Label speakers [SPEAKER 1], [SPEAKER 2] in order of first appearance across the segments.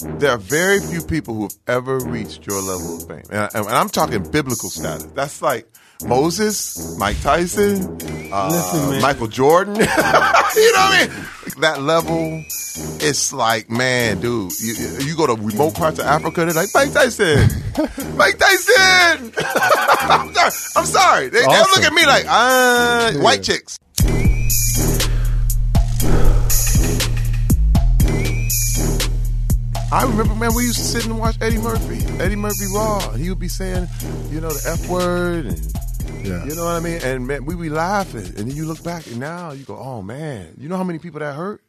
[SPEAKER 1] There are very few people who have ever reached your level of fame. And, and I'm talking biblical status. That's like Moses, Mike Tyson, uh,
[SPEAKER 2] Listen.
[SPEAKER 1] Michael Jordan. you know what I mean? That level, it's like, man, dude, you, you go to remote parts of Africa, they're like, Mike Tyson, Mike Tyson. I'm sorry. They, they look at me like, uh, white chicks. I remember, man, we used to sit and watch Eddie Murphy, Eddie Murphy Raw. and He would be saying, you know, the F word, and
[SPEAKER 3] Yeah.
[SPEAKER 1] you know what I mean. And man, we be laughing, and then you look back, and now you go, oh man, you know how many people that hurt?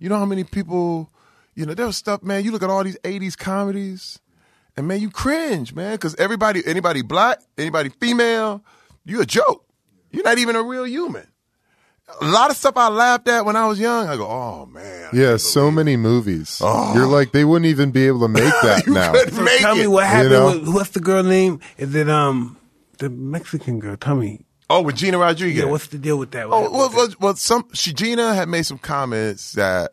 [SPEAKER 1] You know how many people, you know, there was stuff, man. You look at all these '80s comedies, and man, you cringe, man, because everybody, anybody black, anybody female, you a joke. You're not even a real human. A lot of stuff I laughed at when I was young. I go, oh man,
[SPEAKER 3] Yeah, so
[SPEAKER 1] believe
[SPEAKER 3] many movies.
[SPEAKER 1] Oh.
[SPEAKER 3] You're like they wouldn't even be able to make that
[SPEAKER 1] You
[SPEAKER 3] now.
[SPEAKER 2] So
[SPEAKER 1] make
[SPEAKER 2] tell
[SPEAKER 1] it.
[SPEAKER 2] me what happened
[SPEAKER 3] know?
[SPEAKER 2] with what's the girl name? Is it um the Mexican girl? Tell me.
[SPEAKER 1] Oh, with Gina Rodriguez.
[SPEAKER 2] Yeah, what's the deal with that?
[SPEAKER 1] Oh, well,
[SPEAKER 2] happened
[SPEAKER 1] well, well, some she Gina had made some comments that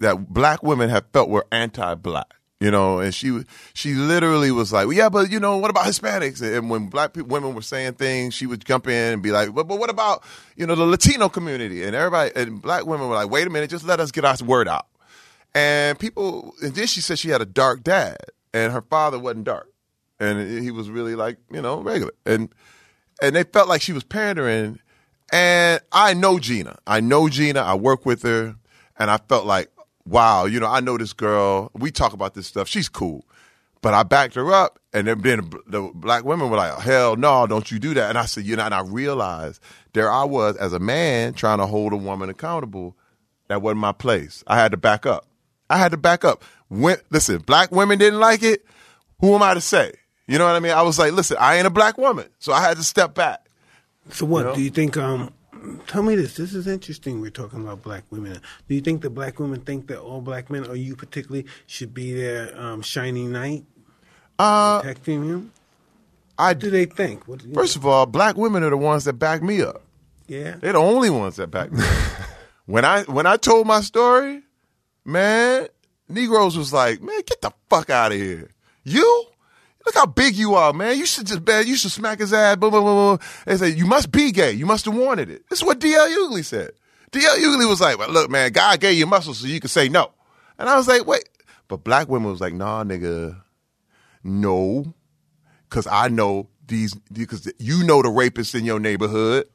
[SPEAKER 1] that black women have felt were anti-black. You know, and she she literally was like, well, "Yeah, but you know, what about Hispanics?" And when black women were saying things, she would jump in and be like, "But, but what about you know the Latino community?" And everybody and black women were like, "Wait a minute, just let us get our word out." And people, and then she said she had a dark dad, and her father wasn't dark, and he was really like you know regular, and and they felt like she was pandering. And I know Gina. I know Gina. I work with her, and I felt like, wow, you know, I know this girl. We talk about this stuff. She's cool. But I backed her up, and then, then the black women were like, hell no, don't you do that. And I said, you know, and I realized there I was as a man trying to hold a woman accountable. That wasn't my place. I had to back up. I had to back up. When, listen, black women didn't like it. Who am I to say? You know what I mean? I was like, listen, I ain't a black woman, so I had to step back.
[SPEAKER 2] So what
[SPEAKER 1] know?
[SPEAKER 2] do you think? Um, tell me this. This is interesting. We're talking about black women. Do you think that black women think that all black men, or you particularly, should be their um, shining knight,
[SPEAKER 1] Uh,
[SPEAKER 2] protecting him?
[SPEAKER 1] I
[SPEAKER 2] do they think? What,
[SPEAKER 1] First of all, black women are the ones that back me up.
[SPEAKER 2] yeah.
[SPEAKER 1] They're the only ones that back me up. when I when I told my story, man, Negroes was like, man, get the fuck out of here. You? Look how big you are, man. You should just man, you should smack his ass. Boom, boom, boom, boom. They say, you must be gay. You must have wanted it. This is what D.L. Hughley said. D.L. Hughley was like, well, look, man, God gave you muscles so you could say no. And I was like, wait. But black women was like, nah, nigga, no. Cause I know these, because you know the rapist in your neighborhood.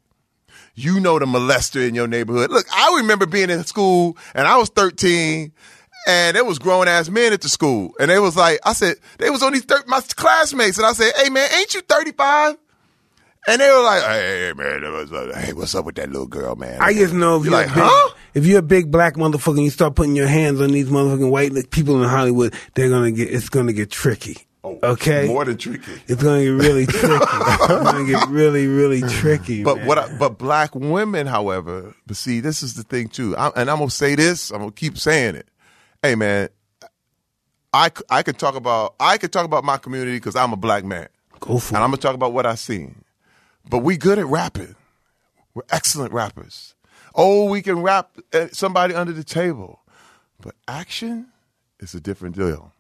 [SPEAKER 1] You know the molester in your neighborhood. Look, I remember being in school and I was 13 and there was grown ass men at the school. And they was like, I said, they was only thir- my classmates. And I said, hey man, ain't you 35? And they were like, hey man, was, uh, hey, what's up with that little girl, man?
[SPEAKER 2] I just know if
[SPEAKER 1] You're
[SPEAKER 2] you're,
[SPEAKER 1] like,
[SPEAKER 2] a big,
[SPEAKER 1] huh?
[SPEAKER 2] if you're a big black motherfucker and you start putting your hands on these motherfucking white people in Hollywood, they're gonna get it's gonna get tricky. okay,
[SPEAKER 1] Oh, More than tricky.
[SPEAKER 2] it's gonna get really tricky. it's gonna get really, really tricky.
[SPEAKER 1] But
[SPEAKER 2] man.
[SPEAKER 1] what? I, but black women, however, but see, this is the thing too. I, and I'm gonna say this. I'm gonna keep saying it. Hey, man, I I could talk about I could talk about my community because I'm a black man,
[SPEAKER 2] go for
[SPEAKER 1] and
[SPEAKER 2] it.
[SPEAKER 1] And I'm gonna talk about what I seen. But we good at rapping. We're excellent rappers. Oh, we can rap at somebody under the table, but action is a different deal.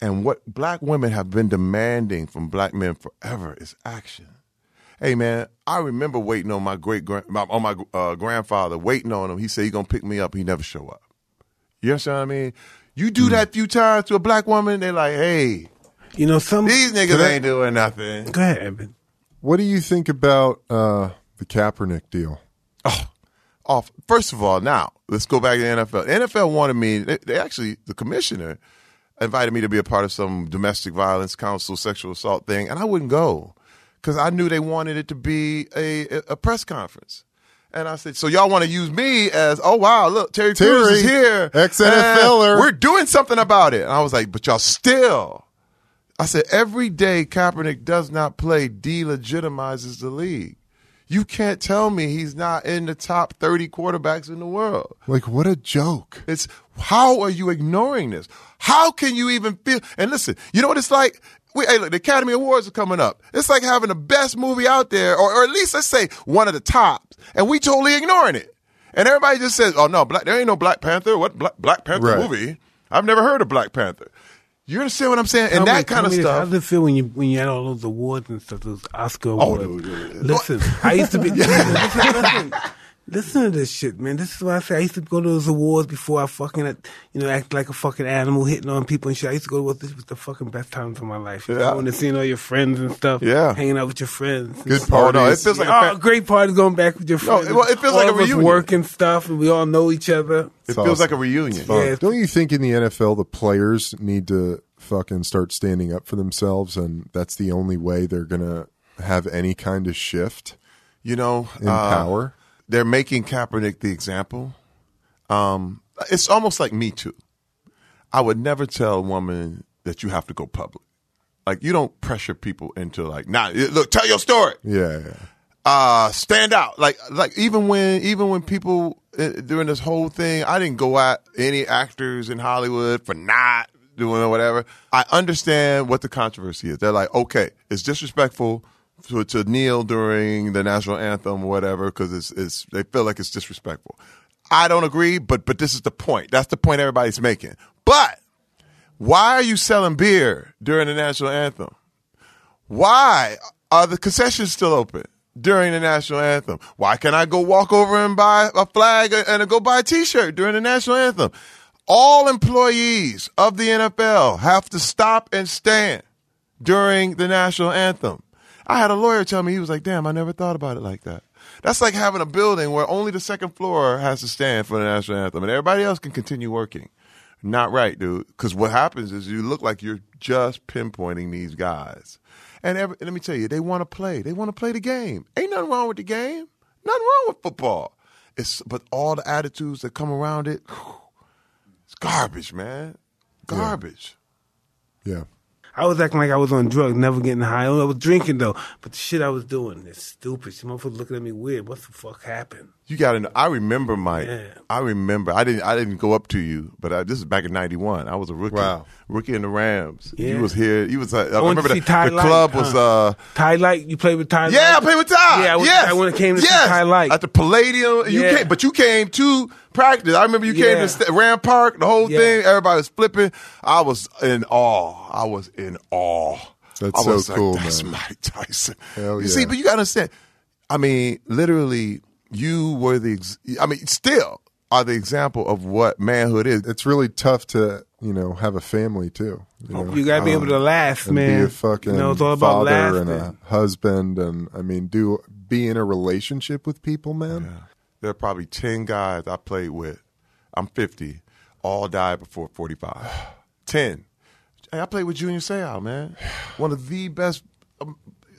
[SPEAKER 1] And what black women have been demanding from black men forever is action. Hey man, I remember waiting on my great on my uh, grandfather, waiting on him. He said he gonna pick me up. He never show up. You understand what I mean? You do that few times to a black woman, they're like, hey,
[SPEAKER 2] You know, some.
[SPEAKER 1] these niggas ain't doing nothing.
[SPEAKER 2] Go ahead, Eben.
[SPEAKER 3] What do you think about uh, the Kaepernick deal?
[SPEAKER 1] Oh, Off. First of all, now let's go back to the NFL. The NFL wanted me. They, they actually, the commissioner invited me to be a part of some domestic violence council, sexual assault thing, and I wouldn't go because I knew they wanted it to be a a press conference. And I said, so y'all want to use me as, oh wow, look, Terry, Crews is here.
[SPEAKER 3] ex-NFLer.
[SPEAKER 1] We're doing something about it. And I was like, but y'all still. I said, every day Kaepernick does not play delegitimizes the league. You can't tell me he's not in the top 30 quarterbacks in the world.
[SPEAKER 3] Like, what a joke.
[SPEAKER 1] It's how are you ignoring this? How can you even feel? And listen, you know what it's like? We, hey, look, the Academy Awards are coming up. It's like having the best movie out there, or, or at least let's say one of the tops, and we totally ignoring it. And everybody just says, "Oh no, Black, there ain't no Black Panther. What Black, Black Panther
[SPEAKER 3] Right.
[SPEAKER 1] movie?" I've never heard of Black Panther. You understand what I'm saying? And
[SPEAKER 2] me-
[SPEAKER 1] that
[SPEAKER 2] tell
[SPEAKER 1] kind of
[SPEAKER 2] me this, How
[SPEAKER 1] stuff.
[SPEAKER 2] does it feel when you when you had all those awards and stuff, those Oscar
[SPEAKER 1] Oh,
[SPEAKER 2] awards?
[SPEAKER 1] dude, dude, dude.
[SPEAKER 2] Listen, I used to be. listen, listen, listen to this shit, man. This is why I say. I used to go to those awards before I fucking, you know, act like a fucking animal, hitting on people and shit. I used to go to this was the fucking best times of my life.
[SPEAKER 1] Yeah.
[SPEAKER 2] Going to seeing all your friends and stuff.
[SPEAKER 1] Yeah.
[SPEAKER 2] hanging out with your friends.
[SPEAKER 3] Good
[SPEAKER 2] stuff.
[SPEAKER 1] Oh, no, it
[SPEAKER 3] parties.
[SPEAKER 1] feels like a
[SPEAKER 2] oh,
[SPEAKER 1] fa-
[SPEAKER 2] great party going back with your
[SPEAKER 1] No,
[SPEAKER 2] friends.
[SPEAKER 1] well, it feels
[SPEAKER 2] all
[SPEAKER 1] like a
[SPEAKER 2] of us
[SPEAKER 1] reunion.
[SPEAKER 2] work and stuff, and we all know each other.
[SPEAKER 1] it
[SPEAKER 3] It's
[SPEAKER 1] feels like a reunion.
[SPEAKER 2] Yeah.
[SPEAKER 3] Don't you think in the NFL the players need to fucking start standing up for themselves, and that's the only way they're gonna have any kind of shift
[SPEAKER 1] You know,
[SPEAKER 3] in
[SPEAKER 1] uh,
[SPEAKER 3] power?
[SPEAKER 1] They're making Kaepernick the example. Um, it's almost like Me Too. I would never tell a woman that you have to go public. Like you don't pressure people into like, nah, look, tell your story.
[SPEAKER 3] Yeah, yeah.
[SPEAKER 1] uh stand out like like even when even when people uh, during this whole thing i didn't go at any actors in hollywood for not doing or whatever i understand what the controversy is they're like okay it's disrespectful to, to kneel during the national anthem or whatever because it's, it's they feel like it's disrespectful i don't agree but but this is the point that's the point everybody's making but why are you selling beer during the national anthem why are the concessions still open during the national anthem? Why can't I go walk over and buy a flag and go buy a T-shirt during the national anthem? All employees of the NFL have to stop and stand during the national anthem. I had a lawyer tell me he was like, "Damn, I never thought about it like that." That's like having a building where only the second floor has to stand for the national anthem, and everybody else can continue working. Not right, dude. Because what happens is you look like you're just pinpointing these guys. And every, let me tell you, they want to play. They want to play the game. Ain't nothing wrong with the game. Nothing wrong with football. It's but all the attitudes that come around it, it's garbage, man. Garbage.
[SPEAKER 3] Yeah.
[SPEAKER 2] I was acting like I was on drugs, never getting high. I was drinking though, but the shit I was doing is stupid. Some motherfuckers looking at me weird. What the fuck happened?
[SPEAKER 1] You got to know. I remember, Mike.
[SPEAKER 2] Yeah.
[SPEAKER 1] I remember. I didn't. I didn't go up to you, but I, this is back in '91. I was a rookie.
[SPEAKER 3] Wow.
[SPEAKER 1] Rookie in the Rams.
[SPEAKER 2] Yeah.
[SPEAKER 1] You was here. You was. Uh, I,
[SPEAKER 2] went to
[SPEAKER 1] remember the, the
[SPEAKER 2] Light,
[SPEAKER 1] club was. uh
[SPEAKER 2] Ty Light, you played with Ty.
[SPEAKER 1] Yeah, I played with Ty.
[SPEAKER 2] Yeah, I went,
[SPEAKER 1] yes.
[SPEAKER 2] I went came to
[SPEAKER 1] yes.
[SPEAKER 2] see Ty Light.
[SPEAKER 1] at the Palladium. You
[SPEAKER 2] Yeah.
[SPEAKER 1] came, but you came to practice. I remember you came
[SPEAKER 2] Yeah.
[SPEAKER 1] to St- Ram Park. The whole
[SPEAKER 2] Yeah.
[SPEAKER 1] thing. Everybody was flipping. I was in awe. I was in awe.
[SPEAKER 3] That's
[SPEAKER 1] I
[SPEAKER 3] so
[SPEAKER 1] was like,
[SPEAKER 3] cool,
[SPEAKER 1] That's
[SPEAKER 3] man.
[SPEAKER 1] Mike Tyson.
[SPEAKER 3] Hell
[SPEAKER 1] You see, but you gotta understand. I mean, literally, you were the. Ex- I mean, still are the example of what manhood is.
[SPEAKER 3] It's really tough to, you know, have a family too. You, know?
[SPEAKER 2] You gotta be able to last,
[SPEAKER 3] and
[SPEAKER 2] man.
[SPEAKER 3] be a fucking
[SPEAKER 2] you know, it's all about
[SPEAKER 3] father and a husband and I mean do be in a relationship with people, man.
[SPEAKER 1] There are probably 10 guys I played with. I'm 50. All died before 45. 10. Hey, I played with Junior Seau, man. One of the best um,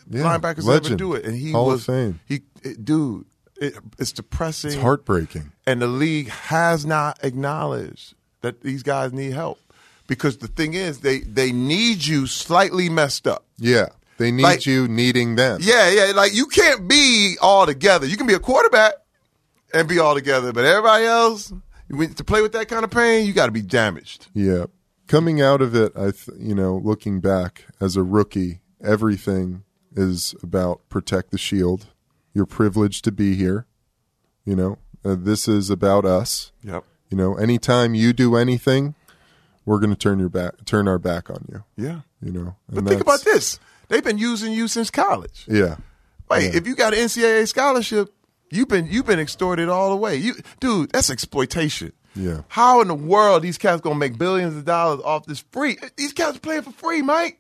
[SPEAKER 3] Yeah,
[SPEAKER 1] linebackers to ever
[SPEAKER 3] legend.
[SPEAKER 1] do it. And he
[SPEAKER 3] Hall of
[SPEAKER 1] was.
[SPEAKER 3] Fame.
[SPEAKER 1] He, it- dude, it, it's depressing.
[SPEAKER 3] It's heartbreaking.
[SPEAKER 1] And the league has not acknowledged that these guys need help. Because the thing is, they, they need you slightly messed up.
[SPEAKER 3] Yeah. They need
[SPEAKER 1] Like-
[SPEAKER 3] you needing them.
[SPEAKER 1] Yeah, yeah. Like you can't be all together. You can be a quarterback and be all together, but everybody else, to play with that kind of pain, you got to be damaged.
[SPEAKER 3] Yeah. Coming out of it, I th- you know, looking back as a rookie, everything is about protect the shield. You're privileged to be here. You know, uh, this is about us.
[SPEAKER 1] Yep.
[SPEAKER 3] You know, anytime you do anything, we're going to turn your back, turn our back on you.
[SPEAKER 1] Yeah.
[SPEAKER 3] You know,
[SPEAKER 1] But think about this: they've been using you since college.
[SPEAKER 3] Yeah.
[SPEAKER 1] Wait, if you got an NCAA scholarship, you've been you've been extorted all the way. You, dude, that's exploitation.
[SPEAKER 3] Yeah.
[SPEAKER 1] How in the world these cats gonna make billions of dollars off this free? These cats are playing for free, Mike.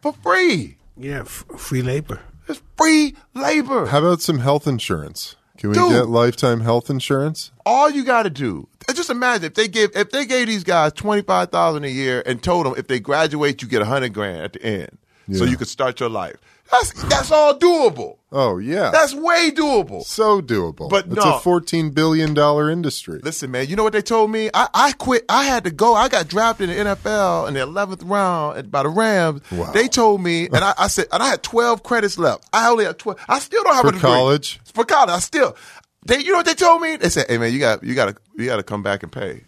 [SPEAKER 1] For free.
[SPEAKER 2] Yeah, f- free labor.
[SPEAKER 1] It's free labor.
[SPEAKER 3] How about some health insurance? Can we
[SPEAKER 1] Dude.
[SPEAKER 3] get lifetime health insurance?
[SPEAKER 1] all you got to do just imagine if they give if they gave these guys 25000 a year and told them if they graduate you get a 100 grand at the end so you could start your life that's that's all doable
[SPEAKER 3] Oh yeah,
[SPEAKER 1] that's way doable
[SPEAKER 3] so doable.
[SPEAKER 1] But
[SPEAKER 3] it's
[SPEAKER 1] no.
[SPEAKER 3] a fourteen billion dollar industry.
[SPEAKER 1] listen man you know what they told me i, I quit i had to go i got drafted in the nfl in the 11th round by the rams
[SPEAKER 3] Wow.
[SPEAKER 1] they told me and I, I said and i had 12 credits left i only had 12 i still don't have
[SPEAKER 3] For
[SPEAKER 1] a degree.
[SPEAKER 3] college?
[SPEAKER 1] for college i still they you know what they told me they said hey man you got you got to you got to come back and pay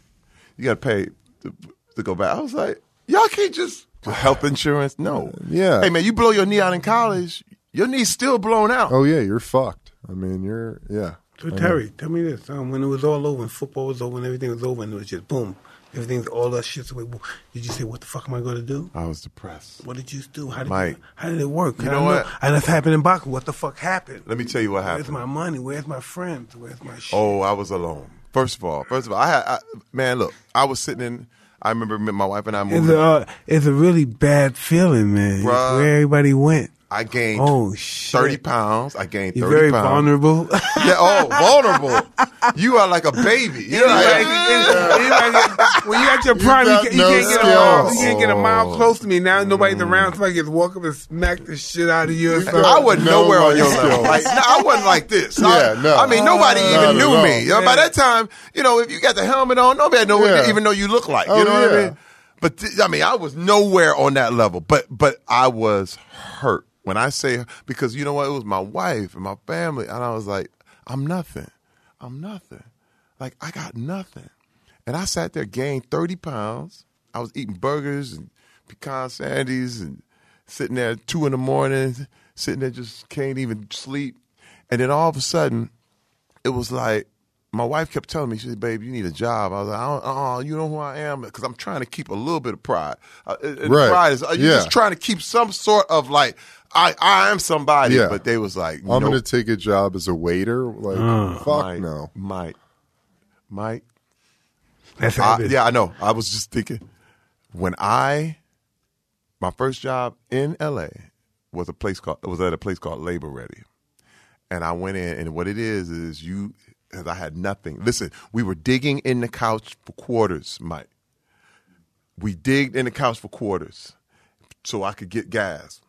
[SPEAKER 1] you got to pay to, to go back i was like y'all can't just health insurance no
[SPEAKER 3] Yeah.
[SPEAKER 1] hey man you blow your knee out in college your knee's still blown out
[SPEAKER 3] Oh yeah, you're fucked. I mean, you're yeah.
[SPEAKER 2] So Terry, tell me this: um, when it was all over, and football was over, and everything was over, and it was just boom, everything's all that shit's away. Did you say what the fuck am I going to do?
[SPEAKER 1] I was depressed.
[SPEAKER 2] What did you do? How did
[SPEAKER 1] Mike.
[SPEAKER 2] you, how did it work?
[SPEAKER 1] You
[SPEAKER 2] I
[SPEAKER 1] know
[SPEAKER 2] don't
[SPEAKER 1] what?
[SPEAKER 2] And that's happened in Baku. What the fuck happened?
[SPEAKER 1] Let me tell you what happened.
[SPEAKER 2] Where's my money? Where's my friends? Where's my shit?
[SPEAKER 1] Oh, I was alone. First of all, first of all, I had I, man. Look, I was sitting in. I remember my wife and I
[SPEAKER 2] It's
[SPEAKER 1] moved.
[SPEAKER 2] a, uh, it's a really bad feeling, man.
[SPEAKER 1] Bruh.
[SPEAKER 2] Where everybody went.
[SPEAKER 1] I gained
[SPEAKER 2] Oh shit!
[SPEAKER 1] thirty pounds. I gained
[SPEAKER 2] You're
[SPEAKER 1] thirty
[SPEAKER 2] very
[SPEAKER 1] pounds.
[SPEAKER 2] vulnerable.
[SPEAKER 1] Yeah. Oh, vulnerable. You are like a baby. You're like,
[SPEAKER 2] when you at your prime, you,
[SPEAKER 3] got
[SPEAKER 2] can't- you
[SPEAKER 3] no
[SPEAKER 2] can't get a mile. You can't get a mile
[SPEAKER 1] Oh.
[SPEAKER 2] close to me now. Nobody's mm. around. Somebody just walk up and smack the shit out of you. Or something.
[SPEAKER 1] I wasn't
[SPEAKER 3] No
[SPEAKER 1] nowhere on your level. Like, no, I wasn't like this. I,
[SPEAKER 3] Yeah, no.
[SPEAKER 1] I mean, nobody
[SPEAKER 3] Not
[SPEAKER 1] even knew me. You know, By that time, you know, if you got the helmet on, nobody know what
[SPEAKER 3] Yeah.
[SPEAKER 1] you even know you look like. You
[SPEAKER 3] Oh,
[SPEAKER 1] know what I mean? But th- I mean, I was nowhere on that level. But but I was hurt when I say because you know what? It was my wife and my family, and I was like, I'm nothing. I'm nothing. Like I got nothing. And I sat there, gained thirty pounds. I was eating burgers and pecan sandies and sitting there at two in the morning, sitting there just can't even sleep. And then all of a sudden, it was like my wife kept telling me, she said, "Babe, you need a job." I was like, I don't, "Oh, you know who I am?" Because I'm trying to keep a little bit of pride. Uh,
[SPEAKER 3] Right.
[SPEAKER 1] Pride is uh, you're
[SPEAKER 3] Yeah.
[SPEAKER 1] just trying to keep some sort of like I I am somebody.
[SPEAKER 3] Yeah.
[SPEAKER 1] But they was like,
[SPEAKER 3] I'm going to take a job as a waiter. Like, uh. fuck
[SPEAKER 1] Mike,
[SPEAKER 3] no.
[SPEAKER 1] Mike, Mike.
[SPEAKER 2] That's
[SPEAKER 1] I,
[SPEAKER 2] it is.
[SPEAKER 1] yeah, I know. I was just thinking when I my first job in LA was a place called was at a place called Labor Ready, and I went in, and what it is is you. Cause I had nothing. Listen, we were digging in the couch for quarters, Mike. We digged in the couch for quarters so I could get gas.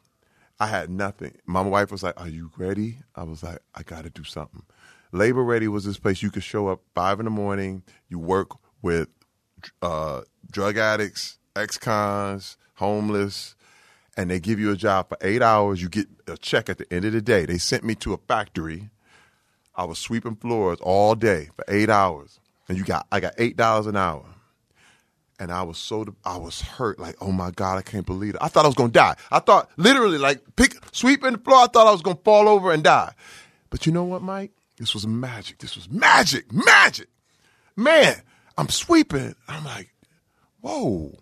[SPEAKER 1] I had nothing. My wife was like, Are you ready? I was like, I got to do something. Labor Ready was this place you could show up five in the morning. You work with uh, drug addicts, ex cons, homeless, and they give you a job for eight hours. You get a check at the end of the day. They sent me to a factory. I was sweeping floors all day for eight hours, and you got I got eight dollars an hour and I was so I was hurt. Like, oh my god, I can't believe it. I thought I was gonna die. I thought literally like pick sweeping the floor. I thought I was gonna fall over and die. But you know what, Mike? This was magic. This was magic, magic. Man, I'm sweeping. I'm like, whoa.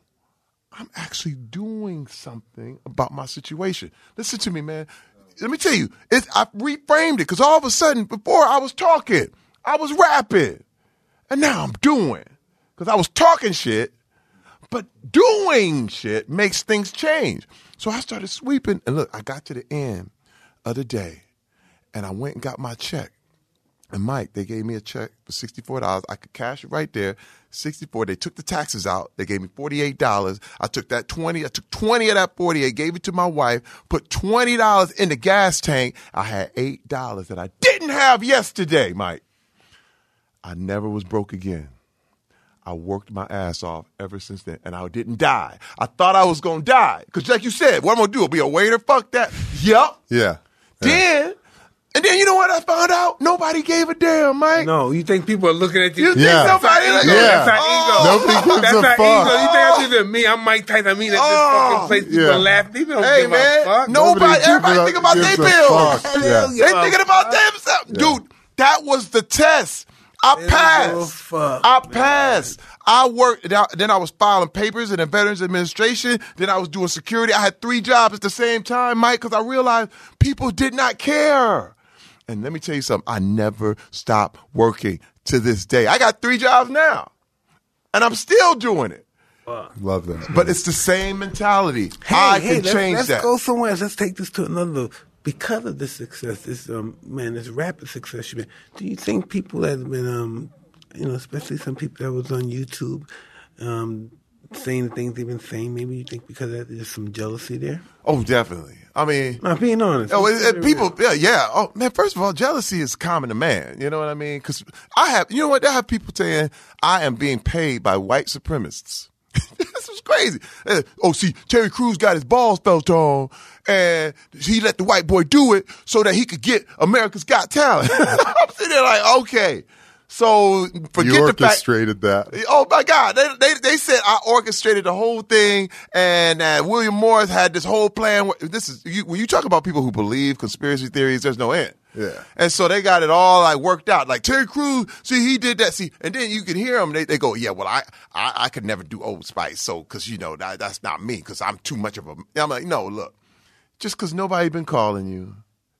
[SPEAKER 1] I'm actually doing something about my situation. Listen to me, man. Let me tell you, I reframed it because all of a sudden, before I was talking, I was rapping, and now I'm doing because I was talking shit, but doing shit makes things change. So I started sweeping, and look, I got to the end of the day, and I went and got my check. And Mike, they gave me a check for sixty-four dollars. I could cash it right there. Sixty-four. They took the taxes out. They gave me forty-eight dollars. I took that twenty. I took twenty of that forty-eight. Gave it to my wife. Put twenty dollars in the gas tank. I had eight dollars that I didn't have yesterday, Mike. I never was broke again. I worked my ass off ever since then, and I didn't die. I thought I was gonna die because, like you said, what I'm gonna do? It'll be a waiter? Fuck that. Yup.
[SPEAKER 3] Yeah.
[SPEAKER 1] Then, and then you know what I found out? Nobody gave a damn, Mike.
[SPEAKER 2] No, you think people are looking at you?
[SPEAKER 1] You think
[SPEAKER 3] Yeah.
[SPEAKER 1] somebody?
[SPEAKER 2] That's
[SPEAKER 1] like-
[SPEAKER 3] Yeah.
[SPEAKER 2] That's our ego.
[SPEAKER 3] Nobody oh.
[SPEAKER 2] That's
[SPEAKER 3] a
[SPEAKER 2] our
[SPEAKER 3] fuck.
[SPEAKER 2] ego. You think I think that me? I'm Mike Tyson. I mean, at this
[SPEAKER 1] Oh.
[SPEAKER 2] fucking place, people
[SPEAKER 3] Yeah.
[SPEAKER 2] laugh. People don't
[SPEAKER 1] Hey
[SPEAKER 2] give
[SPEAKER 1] man,
[SPEAKER 2] a fuck.
[SPEAKER 1] nobody,
[SPEAKER 3] Nobody
[SPEAKER 1] everybody
[SPEAKER 3] gives
[SPEAKER 1] think about their bills.
[SPEAKER 2] They
[SPEAKER 3] Yeah.
[SPEAKER 1] They thinking about
[SPEAKER 2] fuck.
[SPEAKER 1] themselves, dude. That was the test. I
[SPEAKER 2] They don't give a
[SPEAKER 1] passed.
[SPEAKER 2] fuck,
[SPEAKER 1] I passed. I worked. then I- Then I was filing papers in the Veterans Administration. Then I was doing security. I had three jobs at the same time, Mike, because I realized people did not care. And let me tell you something. I never stopped working to this day. I got three jobs now, and I'm still doing it.
[SPEAKER 3] Love that.
[SPEAKER 1] But it's the same mentality.
[SPEAKER 2] Hey,
[SPEAKER 1] I
[SPEAKER 2] hey,
[SPEAKER 1] can
[SPEAKER 2] let's,
[SPEAKER 1] change
[SPEAKER 2] let's
[SPEAKER 1] that.
[SPEAKER 2] go somewhere. Let's take this to another. Because of this success, this um man, this rapid success you've been. Do you think people that have been um, you know, especially some people that was on YouTube, um, saying the things they've been saying, maybe you think because of that there's some jealousy there?
[SPEAKER 1] Oh, definitely. I mean,
[SPEAKER 2] I'm being honest.
[SPEAKER 1] Oh, it, it- people, yeah, yeah. Oh, man, first of all, jealousy is common to man. You know what I mean? Because I have, you know what? I have people saying I am being paid by white supremacists. this is crazy. Uh, oh, see, Terry Crews got his balls felt on, and he let the white boy do it so that he could get America's Got Talent. I'm sitting there like, okay. So forget
[SPEAKER 3] you
[SPEAKER 1] the fact.
[SPEAKER 3] orchestrated that.
[SPEAKER 1] Oh my God! They, they they said I orchestrated the whole thing, and that William Morris had this whole plan. This is you, when you talk about people who believe conspiracy theories. There's no end.
[SPEAKER 3] Yeah.
[SPEAKER 1] And so they got it all like worked out. Like Terry Crews, see, he did that. See, and then you can hear them. They, they go, yeah, well, I, I, I could never do Old Spice. So, cause you know, that, that's not me. Cause I'm too much of a, I'm like, no, look, just cause nobody been calling you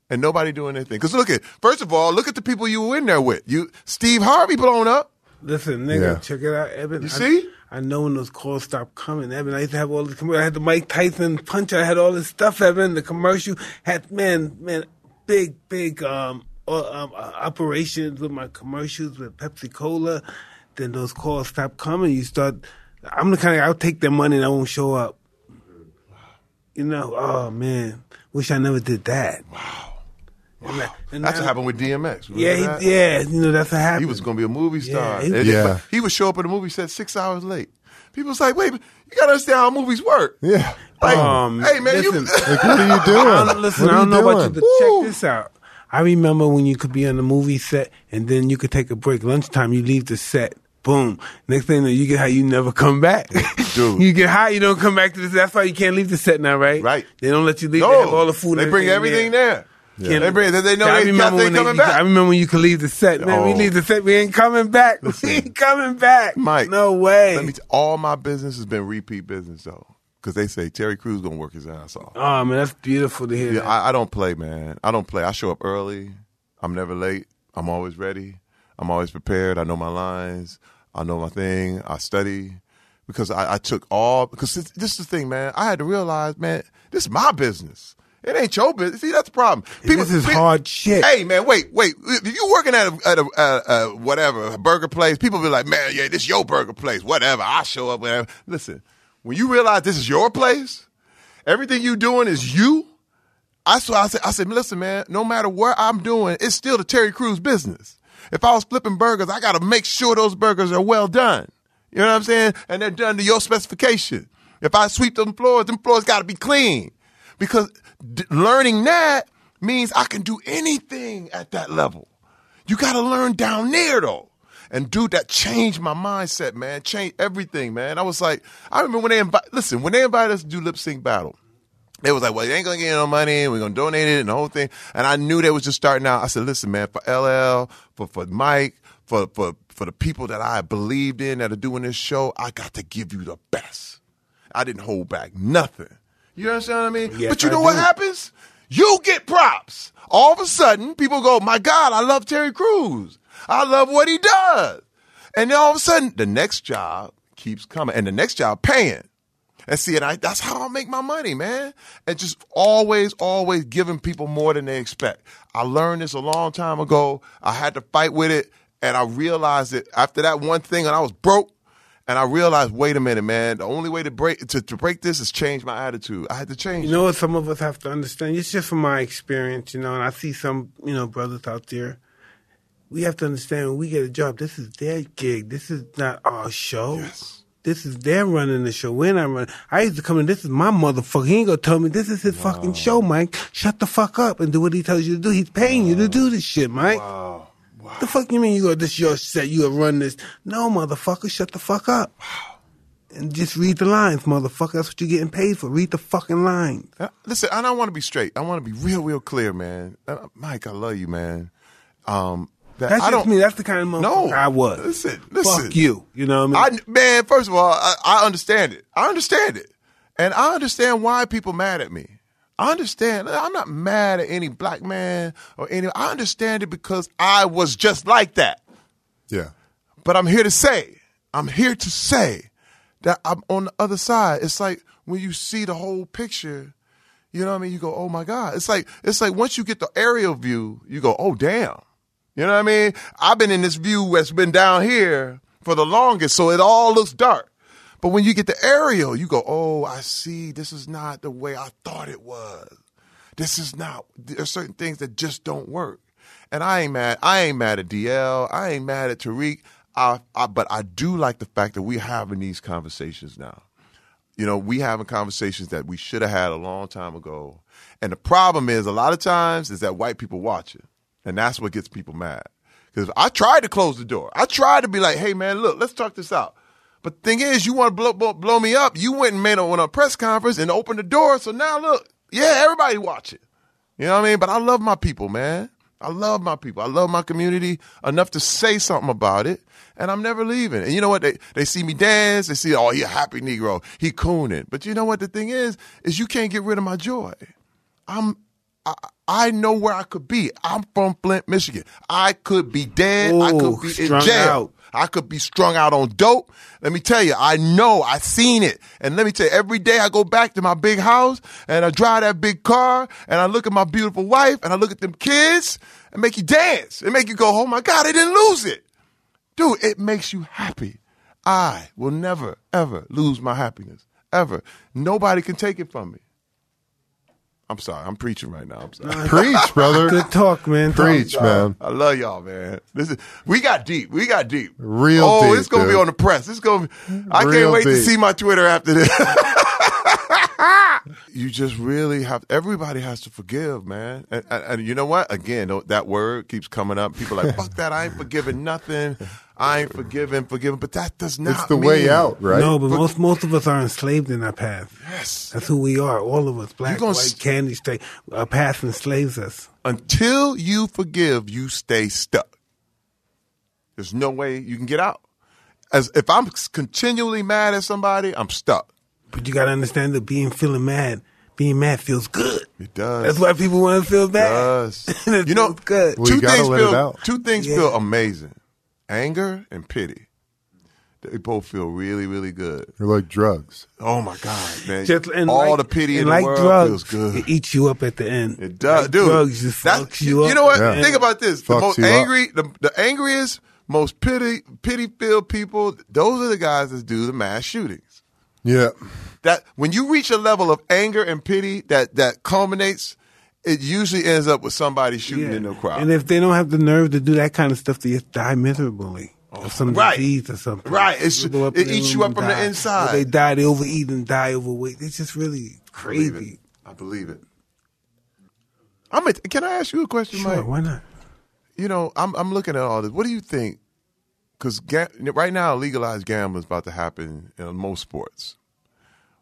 [SPEAKER 1] and nobody doing anything. Cause look at, first of all, look at the people you were in there with. You, Steve Harvey blown up.
[SPEAKER 2] Listen, nigga,
[SPEAKER 3] Yeah.
[SPEAKER 2] check it out, Eben.
[SPEAKER 1] You
[SPEAKER 2] I-
[SPEAKER 1] see?
[SPEAKER 2] I know when those calls stopped coming, Eben. I used to have all the commercials. I had the Mike Tyson punch. I had all this stuff, Eben. The commercial had man, man, big, big um, uh, um uh, operations with my commercials with Pepsi Cola. Then those calls stop coming. You start. I'm the kind of guy I'll take their money and I won't show up. You know, oh man, wish I never did that. Wow. And, that- and
[SPEAKER 1] That's
[SPEAKER 2] now-
[SPEAKER 1] what happened with DMX. Remember
[SPEAKER 2] Yeah, he, yeah, you know that's what happened.
[SPEAKER 1] He was going to be a movie star.
[SPEAKER 2] Yeah, he-
[SPEAKER 3] Yeah.
[SPEAKER 1] He would show up at a movie set six hours late. People was like, wait, you got to understand how movies work.
[SPEAKER 3] Yeah.
[SPEAKER 1] Like,
[SPEAKER 2] Um,
[SPEAKER 1] hey, man,
[SPEAKER 2] listen,
[SPEAKER 1] you.
[SPEAKER 3] Like, what are you doing?
[SPEAKER 2] I don't, listen,
[SPEAKER 3] What
[SPEAKER 2] I
[SPEAKER 3] are
[SPEAKER 2] don't know about you,
[SPEAKER 3] doing?
[SPEAKER 2] but
[SPEAKER 1] Woo.
[SPEAKER 2] check this out. I remember when you could be on the movie set and then you could take a break. Lunchtime, you leave the set. Boom. Next thing you you get high, you never come back.
[SPEAKER 1] Dude.
[SPEAKER 2] you get high, you don't come back to this. That's why you can't leave the set now, right?
[SPEAKER 1] Right.
[SPEAKER 2] They don't let you leave.
[SPEAKER 1] no,
[SPEAKER 2] they have all the food.
[SPEAKER 1] They
[SPEAKER 2] and
[SPEAKER 1] bring everything there.
[SPEAKER 2] Can't-
[SPEAKER 1] They bring. They know
[SPEAKER 2] I
[SPEAKER 1] they,
[SPEAKER 2] remember
[SPEAKER 1] they
[SPEAKER 2] when they,
[SPEAKER 1] coming
[SPEAKER 2] you- I remember when you could leave the set, man. We
[SPEAKER 1] Oh.
[SPEAKER 2] leave the set, we ain't coming back. we ain't coming back.
[SPEAKER 1] Mike,
[SPEAKER 2] no way.
[SPEAKER 1] Let me. T- all my business has been repeat business though, because they say Terry Crews gonna work his ass off.
[SPEAKER 2] oh man, that's beautiful to hear.
[SPEAKER 1] Yeah. I, I don't play, man. I don't play. I show up early. I'm never late. I'm always ready. I'm always prepared. I know my lines. I know my thing. I study because I, I took all because this, this is the thing, man. I had to realize, man, this is my business. It ain't your business. See, that's the problem.
[SPEAKER 2] this is
[SPEAKER 1] pe-
[SPEAKER 2] hard shit.
[SPEAKER 1] Hey, man, wait, wait. If you working at a, at a, at a, a whatever a burger place, people be like, man, yeah, this your burger place. Whatever. I show up. Whatever. Listen, when you realize this is your place, everything you doing is you. I so I said, I said, listen, man, no matter what I'm doing, it's still the Terry Crews business. If I was flipping burgers, I got to make sure those burgers are well done. You know what I'm saying? And they're done to your specification. If I sweep them floors, them floors got to be clean. Because d- learning that means I can do anything at that level. You got to learn down there though. And dude, that changed my mindset, man. Changed everything, man. I was like, I remember when they invite, listen, when they invited us to do lip sync battle, they was like, well, you ain't gonna get no money. We're gonna donate it and the whole thing. And I knew they was just starting out. I said, listen, man, for LL, for for Mike, for for for the people that I believed in that are doing this show, I got to give you the best. I didn't hold back nothing. You understand what I mean?
[SPEAKER 2] Yes,
[SPEAKER 1] but you
[SPEAKER 2] I
[SPEAKER 1] know what
[SPEAKER 2] do.
[SPEAKER 1] happens? You get props. All of a sudden, people go, my God, I love Terry Crews. I love what he does. And then all of a sudden, the next job keeps coming, and the next job paying. And see, and I, that's how I make my money, man. And just always, always giving people more than they expect. I learned this a long time ago. I had to fight with it, and I realized it after that one thing, and I was broke. And I realized, wait a minute, man. The only way to break to, to break this is change my attitude. I had to change.
[SPEAKER 2] You know what some of us have to understand? It's just from my experience, you know, and I see some, you know, brothers out there. We have to understand when we get a job, this is their gig. This is not our show.
[SPEAKER 1] Yes.
[SPEAKER 2] This is their running the show. We're not running. I used to come in, this is my motherfucker. He ain't gonna tell me this is his fucking show, Mike. Shut the fuck up and do what he tells you to do. He's paying you to do this shit, Mike.
[SPEAKER 1] Wow.
[SPEAKER 2] What the fuck you mean you go, this your set, you gonna run this? No, motherfucker, shut the fuck up. And just read the lines, motherfucker. That's what you're getting paid for. Read the fucking lines.
[SPEAKER 1] Uh, Listen, I want to be straight. I want to be real, real clear, man. Uh, Mike, I love you, man. Um, that
[SPEAKER 2] That's
[SPEAKER 1] I
[SPEAKER 2] just
[SPEAKER 1] don't.
[SPEAKER 2] me. That's the kind of motherfucker
[SPEAKER 1] No.
[SPEAKER 2] I was.
[SPEAKER 1] Listen, listen.
[SPEAKER 2] Fuck you. You know what I mean?
[SPEAKER 1] I man, first of all, I, I understand it. I understand it, and I understand why people mad at me. I understand. I'm not mad at any black man or any. I understand it because I was just like that.
[SPEAKER 3] Yeah.
[SPEAKER 1] But I'm here to say, I'm here to say that I'm on the other side. It's like when you see the whole picture, you know what I mean? You go, oh my God. It's like, it's like once you get the aerial view, you go, oh damn. You know what I mean? I've been in this view that's been down here for the longest, so it all looks dark. But when you get the aerial, you go, oh, I see. This is not the way I thought it was. This is not. There are certain things that just don't work. And I ain't mad. I ain't mad at DL. I ain't mad at Tariq. I, I, but I do like the fact that we're having these conversations now. You know, we having conversations that we should have had a long time ago. And the problem is, a lot of times, is that white people watch it, and that's what gets people mad. Because I tried to close the door. I tried to be like, "Hey, man, look, let's talk this out." But the thing is, you want to blow, blow, blow me up. You went and made a, on a press conference and opened the door. So now look, yeah, everybody watch it. You know what I mean? But I love my people, man. I love my people. I love my community enough to say something about it, and I'm never leaving. And you know what? They they see me dance. They see, oh, he a happy Negro. He cooning. But you know what? The thing is, is you can't get rid of my joy. I'm. I, I know where I could be. I'm from Flint, Michigan. I could be dead. I could be in jail.
[SPEAKER 2] out.
[SPEAKER 1] I could be strung out on dope. Let me tell you, I know, I seen it. And let me tell you, every day I go back to my big house and I drive that big car and I look at my beautiful wife and I look at them kids and make you dance. and make you go, oh my God, I didn't lose it. Dude, it makes you happy. I will never, ever lose my happiness. Ever. Nobody can take it from me. I'm sorry. I'm preaching right now. I'm sorry.
[SPEAKER 3] Preach, brother.
[SPEAKER 2] Good talk, man. Talk.
[SPEAKER 3] Preach, man.
[SPEAKER 1] I love y'all, man. This is we got deep. We got deep.
[SPEAKER 3] Real
[SPEAKER 1] Oh,
[SPEAKER 3] deep,
[SPEAKER 1] it's gonna be on the press. It's gonna. Be, I
[SPEAKER 3] Real
[SPEAKER 1] can't wait to
[SPEAKER 3] deep.
[SPEAKER 1] see my Twitter after this. you just really have. Everybody has to forgive, man. And, and, and you know what? Again, tho- that word keeps coming up. People are like, fuck that. I ain't forgiving nothing. I ain't forgiven, forgiven. But that does not.
[SPEAKER 3] It's the way out, right?
[SPEAKER 2] No, but most most of us are enslaved in our past.
[SPEAKER 1] Yes.
[SPEAKER 2] That's who we are. All of us, black,
[SPEAKER 1] gonna
[SPEAKER 2] white,
[SPEAKER 1] s-
[SPEAKER 2] candy state. Our past enslaves us.
[SPEAKER 1] Until you forgive, you stay stuck. There's no way you can get out. As if I'm continually mad at somebody, I'm stuck.
[SPEAKER 2] But you got to understand that being feeling mad, being mad feels good.
[SPEAKER 1] It does.
[SPEAKER 2] That's why people want to feel bad.
[SPEAKER 1] does.
[SPEAKER 2] It
[SPEAKER 1] You know,
[SPEAKER 2] feels good.
[SPEAKER 3] Well, you
[SPEAKER 1] two
[SPEAKER 3] gotta
[SPEAKER 1] things
[SPEAKER 3] let it
[SPEAKER 1] feel
[SPEAKER 3] out.
[SPEAKER 1] two things
[SPEAKER 2] Yeah.
[SPEAKER 1] feel amazing: anger and pity. They both feel really, really good.
[SPEAKER 3] They're like drugs.
[SPEAKER 1] Oh my god, man!
[SPEAKER 2] Just and
[SPEAKER 1] all
[SPEAKER 2] like,
[SPEAKER 1] the pity
[SPEAKER 2] and
[SPEAKER 1] in the
[SPEAKER 2] like
[SPEAKER 1] world
[SPEAKER 2] drugs,
[SPEAKER 1] feels good.
[SPEAKER 2] It eats you up at the end.
[SPEAKER 1] It does,
[SPEAKER 2] like
[SPEAKER 1] dude.
[SPEAKER 2] Drugs just fucks you up.
[SPEAKER 1] You know what?
[SPEAKER 3] Yeah.
[SPEAKER 1] Think about this: the most angry, the, the angriest, most pity pity filled people. Those are the guys that do the mass shootings.
[SPEAKER 3] Yeah.
[SPEAKER 1] That when you reach a level of anger and pity that that culminates, it usually ends up with somebody shooting
[SPEAKER 2] Yeah.
[SPEAKER 1] in the crowd.
[SPEAKER 2] And if they don't have the nerve to do that kind of stuff, they just die miserably. Of some
[SPEAKER 1] Right.
[SPEAKER 2] disease or something.
[SPEAKER 1] Right. It's-
[SPEAKER 2] They go up
[SPEAKER 1] it eats you up from the inside.
[SPEAKER 2] Or they die, they overeat and die overweight. It's just really
[SPEAKER 1] I believe it.
[SPEAKER 2] crazy.
[SPEAKER 1] I believe it. I'm. A, can I ask you a question,
[SPEAKER 2] Sure,
[SPEAKER 1] Mike?
[SPEAKER 2] why not?
[SPEAKER 1] You know, I'm I'm looking at all this. What do you think? Because ga- right now, legalized gambling is about to happen in most sports.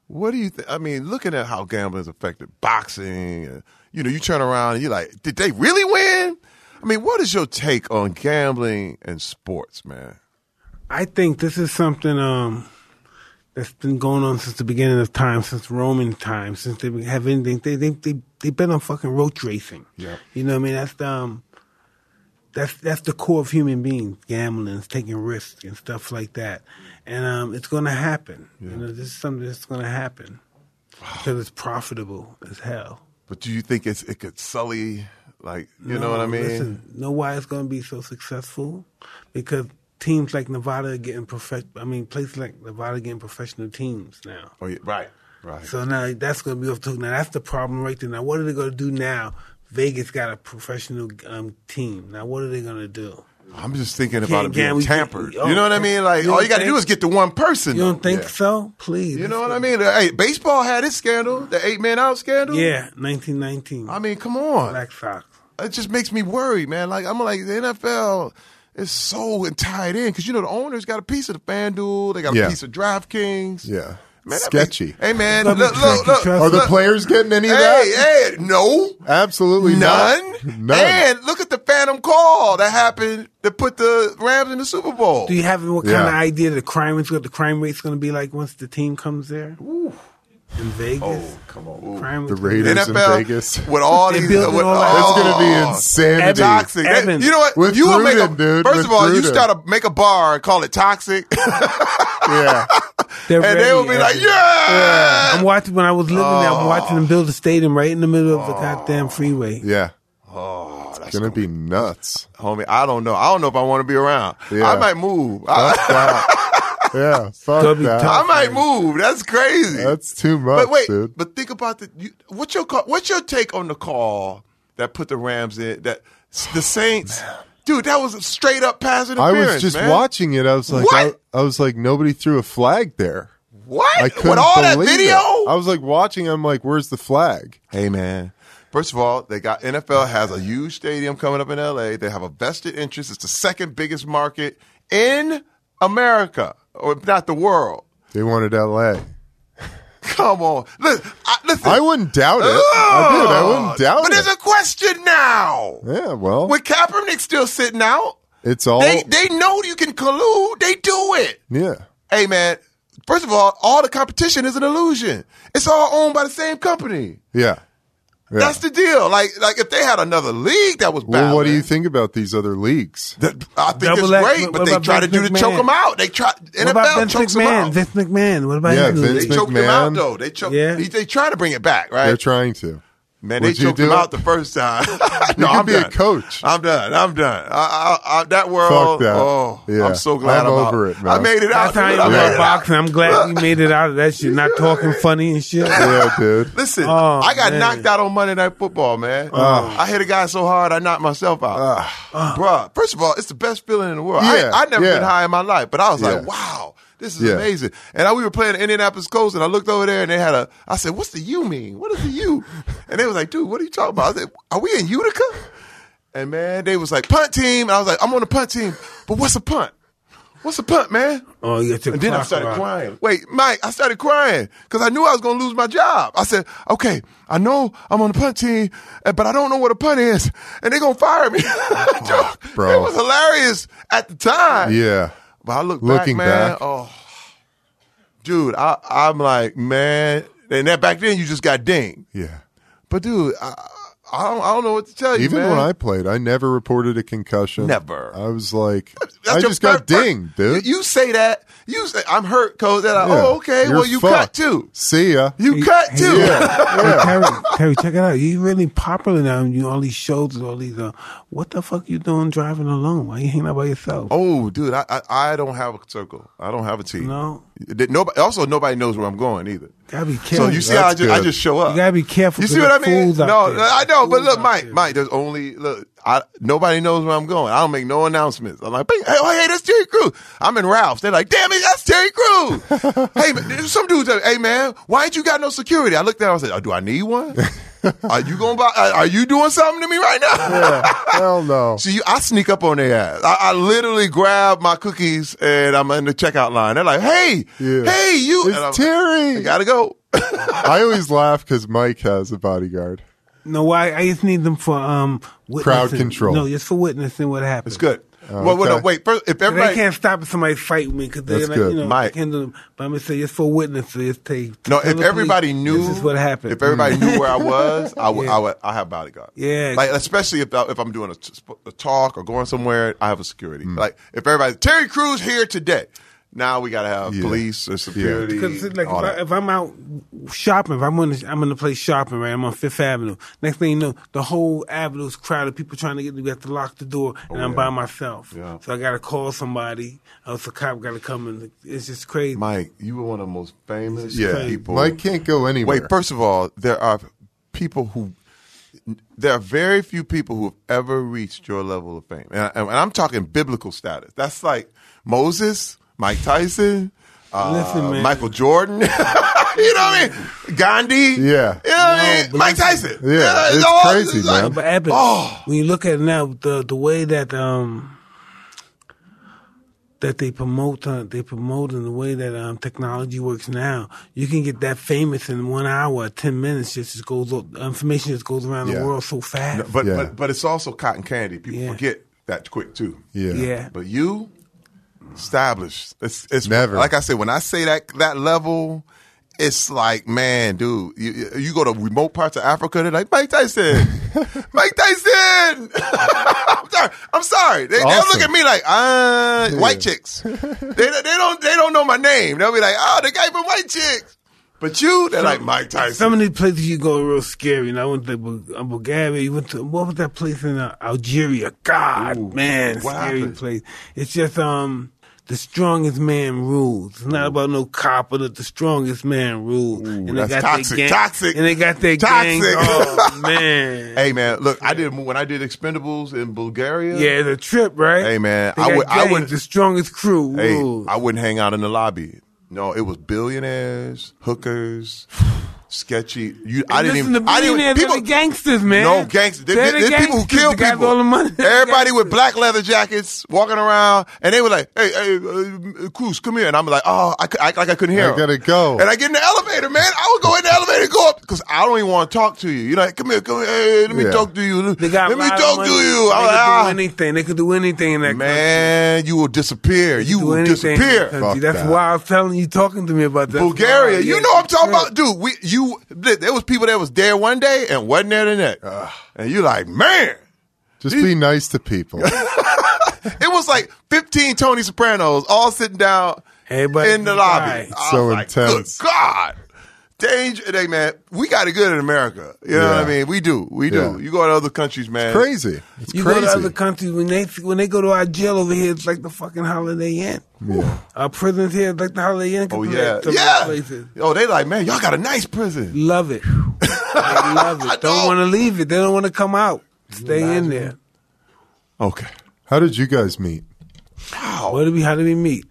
[SPEAKER 1] What do you think? I mean, looking at how gambling has affected boxing, and, you know, you turn around and you're like, did they really win? I mean, what is your take on gambling and sports, man?
[SPEAKER 2] I think this is something um, that's been going on since the beginning of time, since Roman times, since they have anything. They they they they've been on fucking roach racing.
[SPEAKER 1] Yeah.
[SPEAKER 2] you know what I mean. That's the um, that's that's the core of human beings: gambling, taking risks, and stuff like that. And um, it's going to happen. You know, this is something that's going to happen because it's profitable as hell.
[SPEAKER 1] But do you think it's it could sully, like, you know what I mean?
[SPEAKER 2] Listen, know why it's going to be so successful? Because teams like Nevada are getting prof- I mean, places like Nevada are getting professional teams now.
[SPEAKER 1] Oh, yeah, right, right.
[SPEAKER 2] So now that's going to be off the. Now that's the problem right there. Now what are they going to do now? Vegas got a professional um, team. Now what are they going to do?
[SPEAKER 1] I'm just thinking about it being
[SPEAKER 2] gamble.
[SPEAKER 1] tampered.
[SPEAKER 2] Oh,
[SPEAKER 1] You know what I mean? Like,
[SPEAKER 2] you
[SPEAKER 1] all you got to do is get to one person.
[SPEAKER 2] You don't
[SPEAKER 1] though.
[SPEAKER 2] think
[SPEAKER 1] Yeah.
[SPEAKER 2] so? Please.
[SPEAKER 1] You know what I mean? Hey, baseball had its scandal, the eight man out scandal.
[SPEAKER 2] Yeah, 1919.
[SPEAKER 1] I mean, come on.
[SPEAKER 2] Black Sox.
[SPEAKER 1] It just makes me worry, man. Like I'm like the NFL is so tied in because you know the owners got a piece of the FanDuel, they got a
[SPEAKER 3] Yeah.
[SPEAKER 1] piece of DraftKings.
[SPEAKER 3] Yeah.
[SPEAKER 1] Man, that
[SPEAKER 3] Sketchy.
[SPEAKER 1] makes- hey man,
[SPEAKER 2] Let
[SPEAKER 1] look,
[SPEAKER 2] me
[SPEAKER 1] look,
[SPEAKER 2] check
[SPEAKER 1] look,
[SPEAKER 3] Are the players getting any of
[SPEAKER 1] Hey,
[SPEAKER 3] that?
[SPEAKER 1] hey, no,
[SPEAKER 3] Absolutely
[SPEAKER 1] none.
[SPEAKER 3] not. None.
[SPEAKER 1] And look at the phantom call that happened to put the Rams in the Super Bowl.
[SPEAKER 2] Do you have what kind
[SPEAKER 3] Yeah.
[SPEAKER 2] of idea the crime rate's what the crime rate's going to be like once the team comes there? Ooh. In Vegas.
[SPEAKER 1] Oh, come on.
[SPEAKER 2] Crime
[SPEAKER 3] The
[SPEAKER 2] rate's-
[SPEAKER 3] Raiders in
[SPEAKER 1] NFL
[SPEAKER 3] Vegas.
[SPEAKER 1] with all
[SPEAKER 2] They're
[SPEAKER 1] these,
[SPEAKER 2] building
[SPEAKER 1] with,
[SPEAKER 2] all that-
[SPEAKER 3] That's going to be
[SPEAKER 1] oh,
[SPEAKER 3] insanity.
[SPEAKER 1] Toxic. That-
[SPEAKER 2] Eben.
[SPEAKER 1] you know what?
[SPEAKER 3] With
[SPEAKER 1] you will make a
[SPEAKER 3] Gruden, dude.
[SPEAKER 1] first of all, you
[SPEAKER 3] Gruden.
[SPEAKER 1] start to make a bar and call it toxic,
[SPEAKER 3] Yeah.
[SPEAKER 2] They're
[SPEAKER 1] and they will
[SPEAKER 2] ready,
[SPEAKER 1] be like,
[SPEAKER 2] Eben.
[SPEAKER 1] yeah.
[SPEAKER 2] I'm watching when I was living there. I'm watching
[SPEAKER 1] Oh.
[SPEAKER 2] them build a stadium right in the middle of the oh. goddamn freeway.
[SPEAKER 3] Yeah.
[SPEAKER 1] Oh,
[SPEAKER 3] It's going to be nuts.
[SPEAKER 1] homie. I don't know. I don't know if I want to be around.
[SPEAKER 3] Yeah.
[SPEAKER 1] I might move.
[SPEAKER 3] Fuck that. Yeah. Fuck that.
[SPEAKER 2] tough.
[SPEAKER 1] I might move. That's crazy.
[SPEAKER 3] That's too much,
[SPEAKER 1] but wait,
[SPEAKER 3] dude.
[SPEAKER 1] but think about the. You, what's your call, what's your take on the call that put the Rams in that the Saints? Dude, that was a straight up pass
[SPEAKER 3] I
[SPEAKER 1] interference.
[SPEAKER 3] was just
[SPEAKER 1] man.
[SPEAKER 3] watching it. I was like, I,
[SPEAKER 1] What?
[SPEAKER 3] I was like, nobody threw a flag there.
[SPEAKER 1] What?
[SPEAKER 3] I couldn't
[SPEAKER 1] With all that
[SPEAKER 3] believe
[SPEAKER 1] video?
[SPEAKER 3] it. I was like watching. I'm like, where's the flag?
[SPEAKER 1] Hey man. First of all, they got NFL has a huge stadium coming up in LA. They have a vested interest. It's the second biggest market in America, or if not the world.
[SPEAKER 3] They wanted L.A.
[SPEAKER 1] Come on, listen. I, listen.
[SPEAKER 3] I wouldn't doubt it. I did. I wouldn't doubt
[SPEAKER 1] But
[SPEAKER 3] it.
[SPEAKER 1] But there's a question now.
[SPEAKER 3] yeah, well,
[SPEAKER 1] With Kaepernick still sitting out,
[SPEAKER 3] it's all.
[SPEAKER 1] they they know you can collude. They do it.
[SPEAKER 3] yeah.
[SPEAKER 1] Hey man, first of all, all the competition is an illusion. It's all owned by the same company.
[SPEAKER 3] Yeah. Yeah.
[SPEAKER 1] That's the deal. Like like if they had another league that was
[SPEAKER 3] well, what do you think about these other leagues?
[SPEAKER 1] that- I think
[SPEAKER 2] Double
[SPEAKER 1] it's
[SPEAKER 2] X,
[SPEAKER 1] great,
[SPEAKER 2] what
[SPEAKER 1] but they
[SPEAKER 2] about
[SPEAKER 1] try to
[SPEAKER 2] Vince
[SPEAKER 1] do to choke them out. They try
[SPEAKER 2] What about
[SPEAKER 1] NFL
[SPEAKER 2] Vince
[SPEAKER 1] chokes them
[SPEAKER 2] McMahon?
[SPEAKER 1] out.
[SPEAKER 2] Vince McMahon. What about
[SPEAKER 3] Yeah,
[SPEAKER 2] him?
[SPEAKER 3] Vince
[SPEAKER 1] They choked them out though. They choked.
[SPEAKER 2] Yeah.
[SPEAKER 1] They, they try to bring it back, right?
[SPEAKER 3] They're trying to.
[SPEAKER 1] Man, they
[SPEAKER 3] Would you
[SPEAKER 1] choked him
[SPEAKER 3] it?
[SPEAKER 1] out the first time. no,
[SPEAKER 3] You
[SPEAKER 1] I'm
[SPEAKER 3] could be a coach.
[SPEAKER 1] I'm done. I'm done. I, I, I, that world.
[SPEAKER 3] Fuck that.
[SPEAKER 1] Oh,
[SPEAKER 3] Yeah.
[SPEAKER 1] I'm so glad
[SPEAKER 3] I'm
[SPEAKER 1] I'm,
[SPEAKER 3] over
[SPEAKER 1] out.
[SPEAKER 3] it, man.
[SPEAKER 1] I made it out.
[SPEAKER 2] That's how you
[SPEAKER 1] I
[SPEAKER 2] know
[SPEAKER 1] made
[SPEAKER 2] about
[SPEAKER 1] it out.
[SPEAKER 2] boxing. I'm glad you made it out of that shit. Not talking funny and shit.
[SPEAKER 3] Yeah, dude.
[SPEAKER 1] Listen,
[SPEAKER 2] Oh,
[SPEAKER 1] I got
[SPEAKER 2] man.
[SPEAKER 1] knocked out on Monday Night Football, man. Ah. I hit a guy so hard I knocked myself out. Ah. Bruh, first of all, it's the best feeling in the world.
[SPEAKER 3] Yeah,
[SPEAKER 1] I, I never
[SPEAKER 3] yeah.
[SPEAKER 1] been high in my life, but I was
[SPEAKER 3] Yeah.
[SPEAKER 1] like, wow, this is
[SPEAKER 3] Yeah.
[SPEAKER 1] amazing. And I, we were playing at Indianapolis Colts, and I looked over there, and they had a. I said, "What's the U mean? What is the U?" And they was like, "Dude, what are you talking about?" I said, "Are we in Utica?" And man, they was like, "Punt team." And I was like, "I'm on the punt team, but what's a punt? What's a punt, man?"
[SPEAKER 2] Oh, you got your
[SPEAKER 1] And then I started
[SPEAKER 2] around.
[SPEAKER 1] crying. Wait, Mike, I started crying because I knew I was going to lose my job. I said, okay, I know I'm on the punt team, uh, but I don't know what a punt is, and they're going to fire me.
[SPEAKER 3] bro.
[SPEAKER 1] It was hilarious at the time.
[SPEAKER 3] Yeah.
[SPEAKER 1] But I look
[SPEAKER 3] Looking
[SPEAKER 1] back, man.
[SPEAKER 3] back.
[SPEAKER 1] Oh, dude, I, I'm like, man. And that back then you just got dinged.
[SPEAKER 3] Yeah.
[SPEAKER 1] But dude, I, I don't, I don't know what to tell you.
[SPEAKER 3] Even
[SPEAKER 1] man.
[SPEAKER 3] when I played, I never reported a concussion.
[SPEAKER 1] Never.
[SPEAKER 3] I was like,
[SPEAKER 1] That's
[SPEAKER 3] I just got
[SPEAKER 1] fir- fir-
[SPEAKER 3] dinged, dude.
[SPEAKER 1] You, you say that. You say I'm hurt, coach. They're
[SPEAKER 3] Yeah.
[SPEAKER 1] oh, okay.
[SPEAKER 3] You're
[SPEAKER 1] well, you
[SPEAKER 3] fucked.
[SPEAKER 1] cut too.
[SPEAKER 3] See ya.
[SPEAKER 1] You cut too.
[SPEAKER 2] Hey, Terry, Terry, check it out. You really popular now. You all these shows and all these. Uh, what the fuck you doing driving alone? Why you hanging out by yourself?
[SPEAKER 1] Oh, dude, I, I I don't have a circle. I don't have a team.
[SPEAKER 2] No.
[SPEAKER 1] Did- Nobody. Also, nobody knows where I'm going either.
[SPEAKER 2] Gotta be
[SPEAKER 1] So you see how I
[SPEAKER 3] That's
[SPEAKER 1] just, I just show up.
[SPEAKER 2] You gotta be careful.
[SPEAKER 1] You see what I mean? No,
[SPEAKER 2] there.
[SPEAKER 1] I know, but look, Mike,
[SPEAKER 2] there.
[SPEAKER 1] Mike. There's only look. I, nobody knows where I'm going. I don't make no announcements. I'm like, hey, oh, hey, that's Terry Crews. I'm in Ralph's. They're like, damn it, that's Terry Crews. hey, man, some dudes. That, hey, man, why ain't you got no security? I looked at. him, I said, oh, do I need one? are you going? Buy, are you doing something to me right now?
[SPEAKER 3] Yeah, hell no.
[SPEAKER 1] See, you, I sneak up on their ass. I, I literally grab my cookies and I'm in the checkout line. They're like, "Hey,
[SPEAKER 3] Yeah.
[SPEAKER 1] hey, you!"
[SPEAKER 3] It's Terry.
[SPEAKER 1] I gotta go.
[SPEAKER 3] I always laugh because Mike has a bodyguard.
[SPEAKER 2] No, why? I just need them for um
[SPEAKER 3] Crowd control.
[SPEAKER 2] No, just for witnessing what happens.
[SPEAKER 1] It's good. Well, well, no, wait. First, if
[SPEAKER 2] They
[SPEAKER 1] everybody,
[SPEAKER 2] can't stop somebody fight with me because they're
[SPEAKER 3] That's
[SPEAKER 2] like,
[SPEAKER 3] good.
[SPEAKER 2] you know,
[SPEAKER 1] Mike.
[SPEAKER 2] they can't do them. But I'm gonna say it's for witnesses. Just take.
[SPEAKER 1] no, if everybody
[SPEAKER 2] police,
[SPEAKER 1] knew,
[SPEAKER 2] this is what happened.
[SPEAKER 1] If everybody knew where I was, I would,
[SPEAKER 2] Yeah.
[SPEAKER 1] I would, I have bodyguard.
[SPEAKER 2] Yeah.
[SPEAKER 1] like especially if I- if I'm doing a, t- a talk or going somewhere, I have a security.
[SPEAKER 3] Mm.
[SPEAKER 1] Like if everybody, Terry Crews here today. Now we gotta have
[SPEAKER 3] Yeah.
[SPEAKER 1] police or security.
[SPEAKER 2] Because it's like if, I, if I'm out shopping, if I'm on the, I'm in the place shopping, right? I'm on Fifth Avenue. Next thing you know, the whole avenue's crowded. People trying to get me. We have to lock the door, and oh, I'm by myself.
[SPEAKER 1] Oh, Yeah.
[SPEAKER 2] So I got to call somebody. Else a cop got to come and it's just crazy.
[SPEAKER 1] Mike, you were one of the most famous
[SPEAKER 3] Yeah.
[SPEAKER 1] people.
[SPEAKER 3] Mike can't go anywhere.
[SPEAKER 1] Wait, first of all, there are people who there are very few people who have ever reached your level of fame, and, I, and I'm talking biblical status. That's like Moses, Mike Tyson, uh,
[SPEAKER 2] Listen, man.
[SPEAKER 1] Michael Jordan. you know what I mean? Gandhi.
[SPEAKER 3] Yeah.
[SPEAKER 1] You know what I mean? Mike
[SPEAKER 2] listen-
[SPEAKER 1] Tyson.
[SPEAKER 3] Yeah, it's
[SPEAKER 1] all-
[SPEAKER 3] crazy,
[SPEAKER 1] like-
[SPEAKER 3] man.
[SPEAKER 2] But Eben,
[SPEAKER 1] Oh.
[SPEAKER 2] when you look at it now, the the way that um that they promote uh, they promote in the way that um technology works now, you can get that famous in one hour, ten minutes. Just just goes information just goes around
[SPEAKER 3] Yeah.
[SPEAKER 2] the world so fast.
[SPEAKER 1] But,
[SPEAKER 3] Yeah.
[SPEAKER 1] but but it's also cotton candy. People
[SPEAKER 2] Yeah.
[SPEAKER 1] forget that quick too.
[SPEAKER 3] yeah.
[SPEAKER 2] yeah.
[SPEAKER 1] But you established. It's, it's
[SPEAKER 3] Never.
[SPEAKER 1] Like I said, when I say that that level, it's like, man, dude, you, you go to remote parts of Africa, they're like Mike Tyson, Mike Tyson. I'm sorry. I'm sorry. They, they'll look at me like, uh, white chicks. they they don't they don't know my name. They'll be like, oh, the guy from White Chicks. But you, they're like Mike Tyson.
[SPEAKER 2] Some of these places you go are real scary. And I went to Bul- uh, Bulgaria. You went to what was that place in uh, Algeria? God,
[SPEAKER 1] Ooh,
[SPEAKER 2] man,
[SPEAKER 1] what
[SPEAKER 2] scary
[SPEAKER 1] happened?
[SPEAKER 2] place. It's just um the strongest man rules. It's not about no cop, but the strongest man rules. and
[SPEAKER 1] that's
[SPEAKER 2] their
[SPEAKER 1] toxic,
[SPEAKER 2] gang,
[SPEAKER 1] toxic,
[SPEAKER 2] And they got their
[SPEAKER 1] toxic.
[SPEAKER 2] gang. Oh man.
[SPEAKER 1] Hey man, look, I did when I did Expendables in Bulgaria.
[SPEAKER 2] Yeah, the trip, right?
[SPEAKER 1] Hey, man,
[SPEAKER 2] They
[SPEAKER 1] I
[SPEAKER 2] got
[SPEAKER 1] would- I would-
[SPEAKER 2] the strongest crew.
[SPEAKER 1] Hey,
[SPEAKER 2] rules.
[SPEAKER 1] I wouldn't hang out in the lobby. No, it was billionaires, hookers, sketchy. You, I didn't even.
[SPEAKER 2] to
[SPEAKER 1] I didn't.
[SPEAKER 2] billionaires,
[SPEAKER 1] People,
[SPEAKER 2] the gangsters, man.
[SPEAKER 1] no gangsters. There,
[SPEAKER 2] They're
[SPEAKER 1] there-
[SPEAKER 2] the
[SPEAKER 1] there's people who kill
[SPEAKER 2] They got
[SPEAKER 1] people.
[SPEAKER 2] all the money.
[SPEAKER 1] Everybody with black leather jackets walking around, and they were like, "Hey, hey, uh, Crews, come here." And I'm like, "Oh, I, I, like I couldn't hear."
[SPEAKER 3] I gotta go.
[SPEAKER 1] And I get in the elevator, man. I would go in the elevator, and go up because I don't even want to talk to you. You're like, "Come here, come here. Hey, let me
[SPEAKER 3] Yeah.
[SPEAKER 1] talk to you.
[SPEAKER 2] They got
[SPEAKER 1] let me talk
[SPEAKER 2] money.
[SPEAKER 1] to you."
[SPEAKER 2] They
[SPEAKER 1] I'm
[SPEAKER 2] could
[SPEAKER 1] like,
[SPEAKER 2] do
[SPEAKER 1] ah.
[SPEAKER 2] anything. They could do anything in that
[SPEAKER 1] Man, you will disappear. You will
[SPEAKER 2] anything
[SPEAKER 1] disappear.
[SPEAKER 2] That's
[SPEAKER 3] that.
[SPEAKER 2] why I was telling you, talking to me about that.
[SPEAKER 1] Bulgaria. You know I'm talking about, dude. We you there was people that was there one day and wasn't there the next, and you like, man,
[SPEAKER 3] Just be nice to people.
[SPEAKER 1] it was like 15 Tony Sopranos all sitting down
[SPEAKER 2] Everybody
[SPEAKER 1] in the lobby.
[SPEAKER 2] die.
[SPEAKER 1] I
[SPEAKER 3] So
[SPEAKER 1] was like,
[SPEAKER 3] intense.
[SPEAKER 1] Good God. Danger, hey man, we got it good in America. You know what I mean? We do, we do.
[SPEAKER 3] Yeah.
[SPEAKER 1] You go to other countries, man.
[SPEAKER 3] crazy. It's
[SPEAKER 2] You
[SPEAKER 3] crazy.
[SPEAKER 2] go to other countries when they when they go to our jail over here, it's like the fucking Holiday Inn.
[SPEAKER 3] yeah.
[SPEAKER 2] Our prisons here, it's like the Holiday Inn.
[SPEAKER 1] Oh yeah,
[SPEAKER 2] to
[SPEAKER 1] yeah.
[SPEAKER 2] Places.
[SPEAKER 1] Oh, they like, man, y'all got a nice prison.
[SPEAKER 2] Love it. they love
[SPEAKER 1] I
[SPEAKER 2] it. Don't want to leave it. They don't want to come out. Stay in there.
[SPEAKER 1] Okay.
[SPEAKER 3] How did you guys meet?
[SPEAKER 1] How?
[SPEAKER 2] What did we? How did we meet?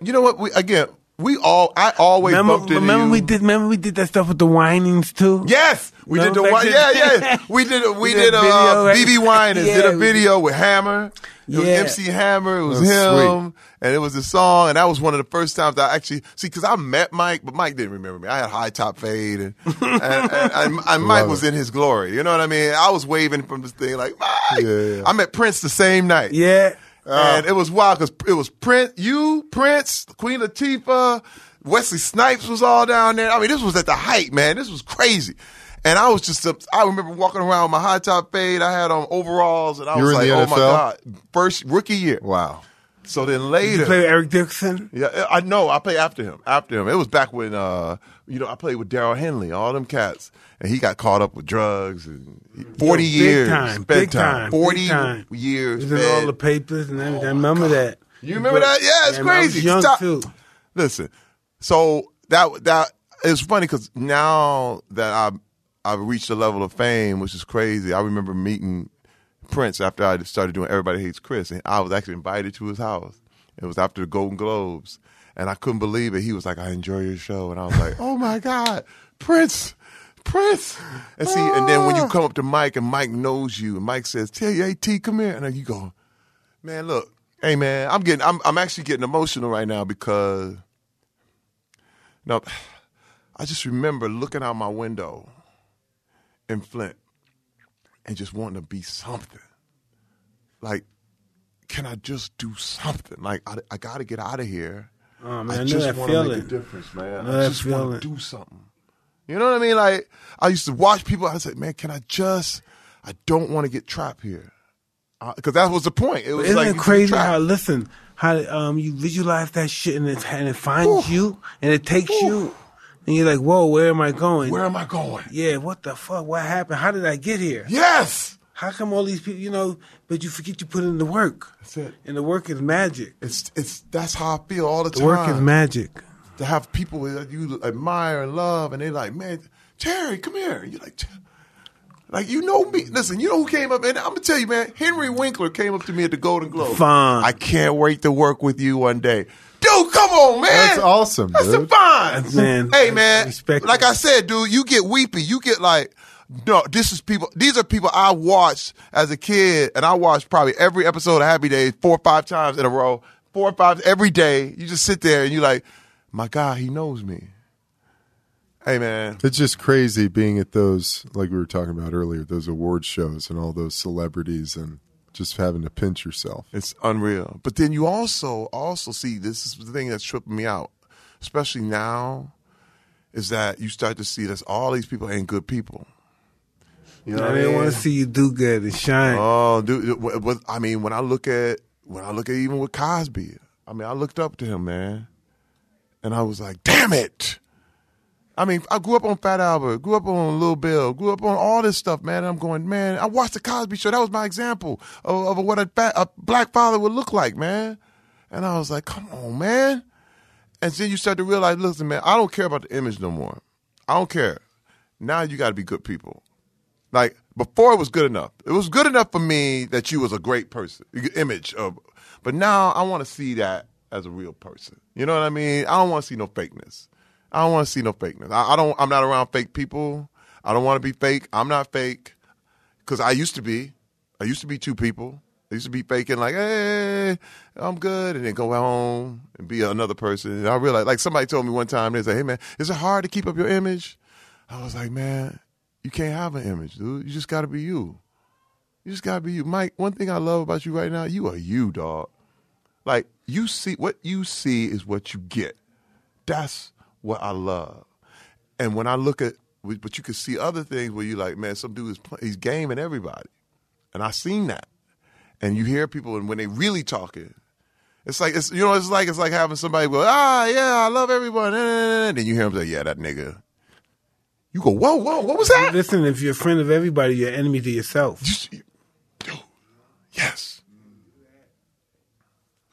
[SPEAKER 1] You know what? We again, we all. I always
[SPEAKER 2] Remember,
[SPEAKER 1] bumped into
[SPEAKER 2] remember
[SPEAKER 1] you.
[SPEAKER 2] we did. Remember we did that stuff with the Winans too.
[SPEAKER 1] Yes, we did the
[SPEAKER 2] Remember
[SPEAKER 1] Yeah, yeah. We did. We,
[SPEAKER 2] We
[SPEAKER 1] did.
[SPEAKER 2] did
[SPEAKER 1] uh,
[SPEAKER 2] video, right?
[SPEAKER 1] BeBe Winans did a video with Hammer. It was
[SPEAKER 2] Yeah.
[SPEAKER 1] MC Hammer. It was him, and it was a song. And that was one of the first times I actually see because I met Mike, but Mike didn't remember me. I had high top fade, and and, and, and, and Mike was in his glory. You know what I mean? I was waving from this thing like Mike.
[SPEAKER 3] Yeah, yeah.
[SPEAKER 1] I met Prince the same night.
[SPEAKER 2] Yeah.
[SPEAKER 1] And it was wild because it was Prince, you, Prince, Queen Latifah, Wesley Snipes was all down there. I mean, this was at the height, man. This was crazy. And I was just, I remember walking around with my high top fade. I had on overalls, and I
[SPEAKER 3] You
[SPEAKER 1] was like,
[SPEAKER 3] in the
[SPEAKER 1] oh my God. First rookie year.
[SPEAKER 3] Wow.
[SPEAKER 1] So then
[SPEAKER 2] Did you
[SPEAKER 1] later.
[SPEAKER 2] play with Eric Dickerson?
[SPEAKER 1] Yeah, I know. I played after him. After him, it was back when uh, you know I played with Darryl Henley, all them cats, and he got caught up with drugs and forty
[SPEAKER 2] Yo, big
[SPEAKER 1] years,
[SPEAKER 2] time,
[SPEAKER 1] spent
[SPEAKER 2] big time, big
[SPEAKER 1] forty
[SPEAKER 2] time.
[SPEAKER 1] years.
[SPEAKER 2] It was in all the papers and everything. I oh, remember that.
[SPEAKER 1] You remember that? Yeah, it's
[SPEAKER 2] And I was
[SPEAKER 1] crazy.
[SPEAKER 2] young
[SPEAKER 1] Stop.
[SPEAKER 2] too.
[SPEAKER 1] Listen, so that that it's funny because now that I I've reached a level of fame, which is crazy. I remember meeting Prince after I started doing Everybody Hates Chris, and I was actually invited to his house. It was after the Golden Globes, and I couldn't believe it. He was like, "I enjoy your show," and I was like, "Oh my God, Prince." Prince, and see, and then when you ah. come up to Mike and Mike knows you, and Mike says, "Tell you, hey T, come here," and then you go, "Man, look, hey man, I'm getting, I'm, I'm actually getting emotional right now because, no, I just remember looking out my window in Flint and just wanting to be something. Like, can I just do something? Like, I, I got to get out of here.
[SPEAKER 2] Oh, man, I
[SPEAKER 1] I just
[SPEAKER 2] that
[SPEAKER 1] want to make a difference, man.
[SPEAKER 2] Know
[SPEAKER 1] I just want to do something. You know what I mean? Like, I used to watch people. I said, man, can I just? I don't want to get trapped here. Because that was the point. It was
[SPEAKER 2] Isn't
[SPEAKER 1] like
[SPEAKER 2] it crazy how listen how um you visualize that shit and it and it finds you and it takes you and you're like whoa where am I going?
[SPEAKER 1] Where am I going?
[SPEAKER 2] Yeah, what the fuck? What happened? How did I get here?
[SPEAKER 1] Yes.
[SPEAKER 2] How come all these people you know? But you forget you put in the work.
[SPEAKER 1] That's it.
[SPEAKER 2] And the work is magic.
[SPEAKER 1] It's it's that's how I feel all the,
[SPEAKER 2] The
[SPEAKER 1] time.
[SPEAKER 2] work is magic.
[SPEAKER 1] To have people that you admire and love, and they're like, "Man, Terry, come here." And you're like, like you know me. Listen, you know who came up, and I'm gonna tell you, man. Henry Winkler came up to me at the Golden Globe.
[SPEAKER 2] Fine.
[SPEAKER 1] I can't wait to work with you one day, dude. Come on, man.
[SPEAKER 3] That's awesome,
[SPEAKER 1] That's the
[SPEAKER 3] dude.
[SPEAKER 1] fine.
[SPEAKER 2] That's- man,
[SPEAKER 1] hey, man.
[SPEAKER 2] respect
[SPEAKER 1] Like. I said, dude, you get weepy. You get like. No, this is people. These are people I watched as a kid, and I watched probably every episode of Happy Days four or five times in a row. Four or five every day. You just sit there and you like, my God, he knows me. Hey man,
[SPEAKER 3] It's just crazy being at those, like we were talking about earlier, those award shows and all those celebrities and just having to pinch yourself.
[SPEAKER 1] it's unreal. But then you also also see this is the thing that's tripping me out, especially now, is that you start to see that all these people ain't good people. You know
[SPEAKER 2] I
[SPEAKER 1] what I
[SPEAKER 2] didn't
[SPEAKER 1] mean?
[SPEAKER 2] want to see you do good and shine.
[SPEAKER 1] Oh, dude. What, what, I mean, when I look at when I look at even with Cosby, I mean, I looked up to him, man, and I was like, damn it. I mean, I grew up on Fat Albert, grew up on Lil Bill, grew up on all this stuff, man. And I'm going, man. I watched the Cosby Show. That was my example of, of what a, fat, a black father would look like, man. And I was like, come on, man. And then you start to realize, listen, man, I don't care about the image no more. I don't care. Now you got to be good people. Like before, it was good enough. It was good enough for me that you was a great person, image of. But now I want to see that as a real person. You know what I mean? I don't want to see no fakeness. I don't want to see no fakeness. I, I don't. I'm not around fake people. I don't want to be fake. I'm not fake because I used to be. I used to be two people. I used to be faking like, hey, I'm good, and then go home and be another person. And I realized, like somebody told me one time, they said, hey man, is it hard to keep up your image? I was like, man, you can't have an image, dude. You just got to be you. You just got to be you, Mike. One thing I love about you right now, you are you, dog. Like you see, what you see is what you get. That's what I love. And when I look at, but you can see other things where you're like, man, some dude is he's gaming everybody, and I seen that and you hear people and when they really talking, it's like it's you know it's like it's like having somebody go ah yeah I love everyone and then you hear them say yeah that nigga. You go whoa whoa what was that?
[SPEAKER 2] Listen, if you're a friend of everybody, you're an enemy to yourself.
[SPEAKER 1] Just, dude, yes,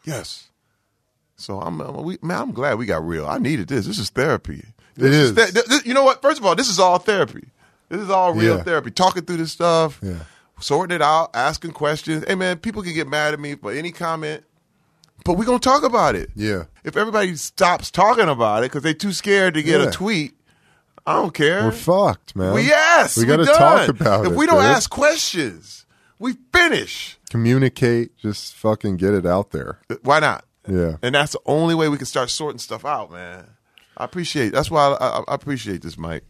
[SPEAKER 1] yes. So I'm, I'm we, man. I'm glad we got real. I needed this. This is therapy. This
[SPEAKER 3] It is.
[SPEAKER 1] th- th- th- you know what? First of all, this is all therapy. This is all real
[SPEAKER 3] Yeah.
[SPEAKER 1] therapy. Talking through this stuff.
[SPEAKER 3] Yeah.
[SPEAKER 1] sorting it out, asking questions. Hey man, people can get mad at me for any comment, but we're gonna talk about it.
[SPEAKER 3] Yeah.
[SPEAKER 1] If everybody stops talking about it because they're too scared to get
[SPEAKER 3] Yeah.
[SPEAKER 1] a tweet, I don't care.
[SPEAKER 3] We're fucked, man.
[SPEAKER 1] We yes,
[SPEAKER 3] we
[SPEAKER 1] got to
[SPEAKER 3] talk about
[SPEAKER 1] If
[SPEAKER 3] it.
[SPEAKER 1] If we don't
[SPEAKER 3] dude.
[SPEAKER 1] ask questions, we finish.
[SPEAKER 3] communicate, just fucking get it out there.
[SPEAKER 1] Why not?
[SPEAKER 3] Yeah.
[SPEAKER 1] And that's the only way we can start sorting stuff out, man. I appreciate. That's why I, I, I appreciate this, Mike.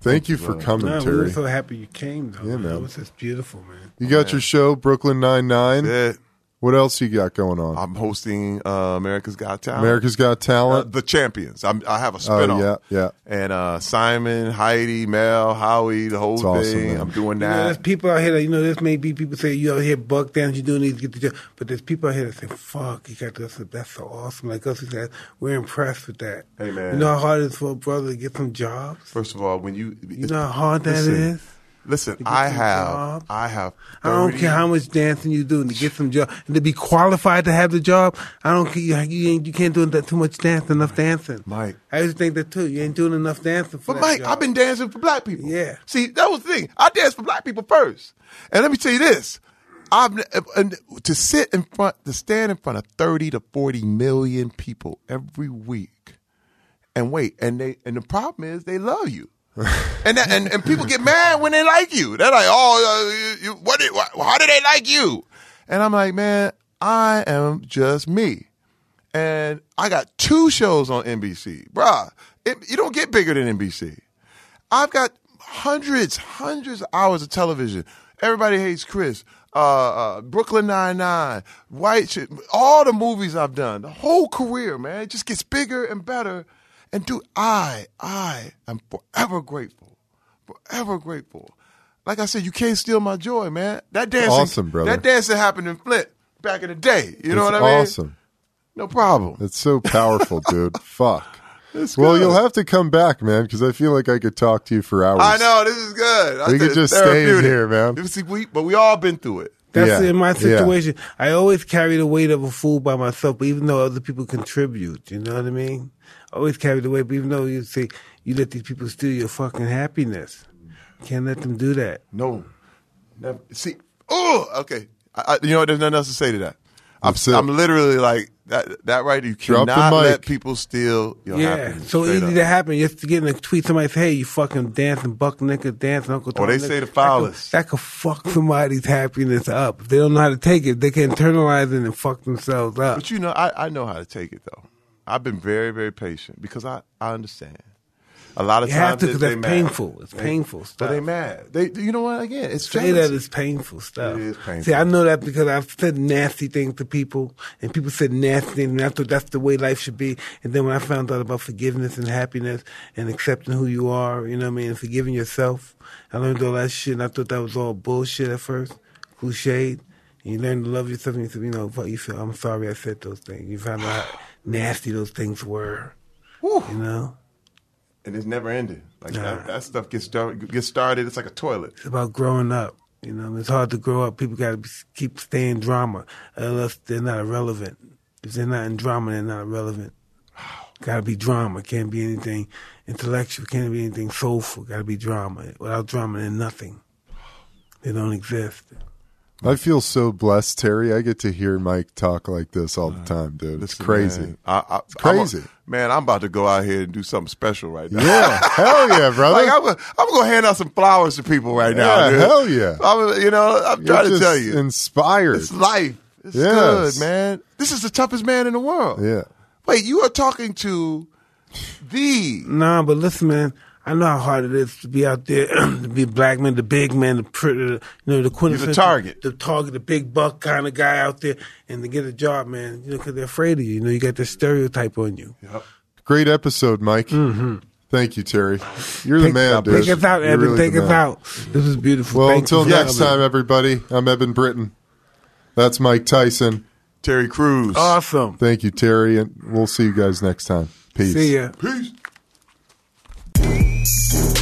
[SPEAKER 3] Thank you for coming,
[SPEAKER 2] No, we were
[SPEAKER 3] Terry.
[SPEAKER 2] so happy you came, though.
[SPEAKER 3] Yeah, man.
[SPEAKER 2] It was just beautiful, man.
[SPEAKER 3] You got oh, your show, Brooklyn Nine Nine.
[SPEAKER 1] Yeah.
[SPEAKER 3] What else you got going on?
[SPEAKER 1] I'm hosting uh, America's Got Talent.
[SPEAKER 3] America's Got
[SPEAKER 1] Uh,
[SPEAKER 3] Talent.
[SPEAKER 1] the champions. I'm, I have a
[SPEAKER 3] Oh
[SPEAKER 1] spinoff.
[SPEAKER 3] yeah, yeah.
[SPEAKER 1] And uh, Simon, Heidi, Mel, Howie, the whole
[SPEAKER 3] It's awesome,
[SPEAKER 1] thing.
[SPEAKER 3] man.
[SPEAKER 1] I'm doing
[SPEAKER 2] You know, there's
[SPEAKER 1] that.
[SPEAKER 2] people out here that, you know, there's may be people say, you out here buck dance, you do need to get the job. But there's people out here that say, fuck, you got this, that's so awesome. Like us, we said, we're impressed with that.
[SPEAKER 1] Hey, man.
[SPEAKER 2] You know how hard it is for a brother to get some jobs?
[SPEAKER 1] First of all, when you
[SPEAKER 2] You know how hard that is.
[SPEAKER 1] Listen, I have,
[SPEAKER 2] job.
[SPEAKER 1] I have.
[SPEAKER 2] I don't care how much dancing you do to get some job and to be qualified to have the job. I don't care. You, you, ain't, you can't do that too much dancing, enough dancing.
[SPEAKER 1] Mike.
[SPEAKER 2] I used to think that too. You ain't doing enough dancing for
[SPEAKER 1] But Mike,
[SPEAKER 2] job.
[SPEAKER 1] I've been dancing for black people.
[SPEAKER 2] Yeah.
[SPEAKER 1] See, that was the thing. I danced for black people first. And let me tell you this. I've uh, and to sit in front, to stand in front of thirty to forty million people every week, and wait, and they and the problem is they love you, and that, and and people get mad when they like you. They're like, oh, uh, you, what? Did, wh- how do they like you? And I'm like, man, I am just me and I got two shows on NBC, bruh. It, you don't get bigger than NBC. I've got hundreds, hundreds of hours of television. Everybody hates Chris. Uh, uh, Brooklyn Nine Nine, White, all the movies I've done, the whole career, man, it just gets bigger and better. And dude, I, I am forever grateful, forever grateful. Like I said, you can't steal my joy, man. That dancing,
[SPEAKER 3] Awesome, brother.
[SPEAKER 1] That dancing happened in Flint back in the day. You know
[SPEAKER 3] It's
[SPEAKER 1] what I mean?
[SPEAKER 3] awesome.
[SPEAKER 1] No problem.
[SPEAKER 3] It's so powerful, dude. Fuck.
[SPEAKER 1] It's
[SPEAKER 3] Well,
[SPEAKER 1] good.
[SPEAKER 3] you'll have to come back, man, because I feel like I could talk to you for hours.
[SPEAKER 1] I know this is good.
[SPEAKER 3] We
[SPEAKER 1] said
[SPEAKER 3] could just stay in here, man.
[SPEAKER 1] See, we, but we all been through it.
[SPEAKER 2] That's
[SPEAKER 3] Yeah,
[SPEAKER 2] in my
[SPEAKER 3] yeah.
[SPEAKER 2] situation. I always carry the weight of a fool by myself, but even though other people contribute, you know what I mean? I always carry the weight, but even though you say you let these people steal your fucking happiness, can't let them do that.
[SPEAKER 1] No, never. See, oh, okay. I, I, you know, what? there's nothing else to say to that. I'm,
[SPEAKER 3] That's.
[SPEAKER 1] I'm literally like that. That right? You
[SPEAKER 3] Drop the
[SPEAKER 1] cannot let people steal your
[SPEAKER 2] yeah,
[SPEAKER 1] happiness.
[SPEAKER 2] so easy
[SPEAKER 1] up.
[SPEAKER 2] to happen. Just to get in a tweet, somebody say, "Hey, you fucking dancing, buck nigga, dancing, Uncle Tom."
[SPEAKER 1] Or they
[SPEAKER 2] nigga."
[SPEAKER 1] say the
[SPEAKER 2] That could-
[SPEAKER 1] foulest.
[SPEAKER 2] That could fuck somebody's happiness up. If they don't know how to take it, they can internalize it and fuck themselves up.
[SPEAKER 1] But you know, I, I know how to take it though. I've been very, very patient because I, I understand. A lot of
[SPEAKER 2] You
[SPEAKER 1] times
[SPEAKER 2] have to because that's
[SPEAKER 1] mad.
[SPEAKER 2] painful. It's
[SPEAKER 1] They-
[SPEAKER 2] painful
[SPEAKER 1] But
[SPEAKER 2] stuff.
[SPEAKER 1] they mad. They, you know what? Again, it's
[SPEAKER 2] Say that
[SPEAKER 1] jealousy.
[SPEAKER 2] is painful stuff.
[SPEAKER 1] It is painful.
[SPEAKER 2] See, I know that because I've said nasty things to people, and people said nasty things, and I thought that's the way life should be. And then when I found out about forgiveness and happiness and accepting who you are, you know what I mean, and forgiving yourself, I learned all that shit, and I thought that was all bullshit at first, cliched. And you learn to love yourself, and you say, you know, you feel, I'm sorry I said those things. You found out how nasty those things were, you know?
[SPEAKER 1] And it's never ended. Like
[SPEAKER 2] Nah.
[SPEAKER 1] that, that stuff gets started. Gets started. It's like a toilet.
[SPEAKER 2] It's about growing up. You know, it's hard to grow up. People got to keep staying drama, unless they're not irrelevant. If they're not in drama, they're not relevant. Got to be drama. Can't be anything intellectual. Can't be anything soulful. Got to be drama. Without drama, they're nothing. They don't exist.
[SPEAKER 3] I feel so blessed, Terry. I get to hear Mike talk like this all the uh, time, dude. It's
[SPEAKER 1] Listen,
[SPEAKER 3] crazy.
[SPEAKER 1] man, I, I,
[SPEAKER 3] It's crazy.
[SPEAKER 1] I'm a- man, I'm about to go out here and do something special right now.
[SPEAKER 3] Yeah, hell yeah, brother.
[SPEAKER 1] Like I'm, gonna- I'm gonna hand out some flowers to people right now.
[SPEAKER 3] Yeah,
[SPEAKER 1] dude.
[SPEAKER 3] hell yeah.
[SPEAKER 1] I'm, you know, I'm
[SPEAKER 3] You're
[SPEAKER 1] trying to tell you,
[SPEAKER 3] inspired.
[SPEAKER 1] it's life. It's
[SPEAKER 3] Yes.
[SPEAKER 1] good, man. This is the toughest man in the world.
[SPEAKER 3] yeah,
[SPEAKER 1] Wait, you are talking to the
[SPEAKER 2] Nah, but listen, man. I know how hard it is to be out there, to be a black man, the big man, the pretty, you know, the quintessential,
[SPEAKER 1] target.
[SPEAKER 2] the target, the big buck kind of guy out there, and to get a job, man, you know, because they're afraid of you. You know, you got this stereotype on you.
[SPEAKER 3] great episode, Mike. Mm-hmm. Thank you, Terry. You're the
[SPEAKER 2] Take,
[SPEAKER 3] man, dude.
[SPEAKER 2] take us out, Eben.
[SPEAKER 3] really
[SPEAKER 2] take
[SPEAKER 3] the
[SPEAKER 2] us
[SPEAKER 3] man.
[SPEAKER 2] out. This is beautiful.
[SPEAKER 3] Well,
[SPEAKER 2] Thank
[SPEAKER 3] until
[SPEAKER 2] you
[SPEAKER 3] next time,
[SPEAKER 2] me.
[SPEAKER 3] everybody. I'm Eben Britton. That's Mike Tyson.
[SPEAKER 1] Terry Crews.
[SPEAKER 2] Awesome.
[SPEAKER 3] Thank you, Terry, and we'll see you guys next time. Peace.
[SPEAKER 2] See ya.
[SPEAKER 1] Peace. Thank you.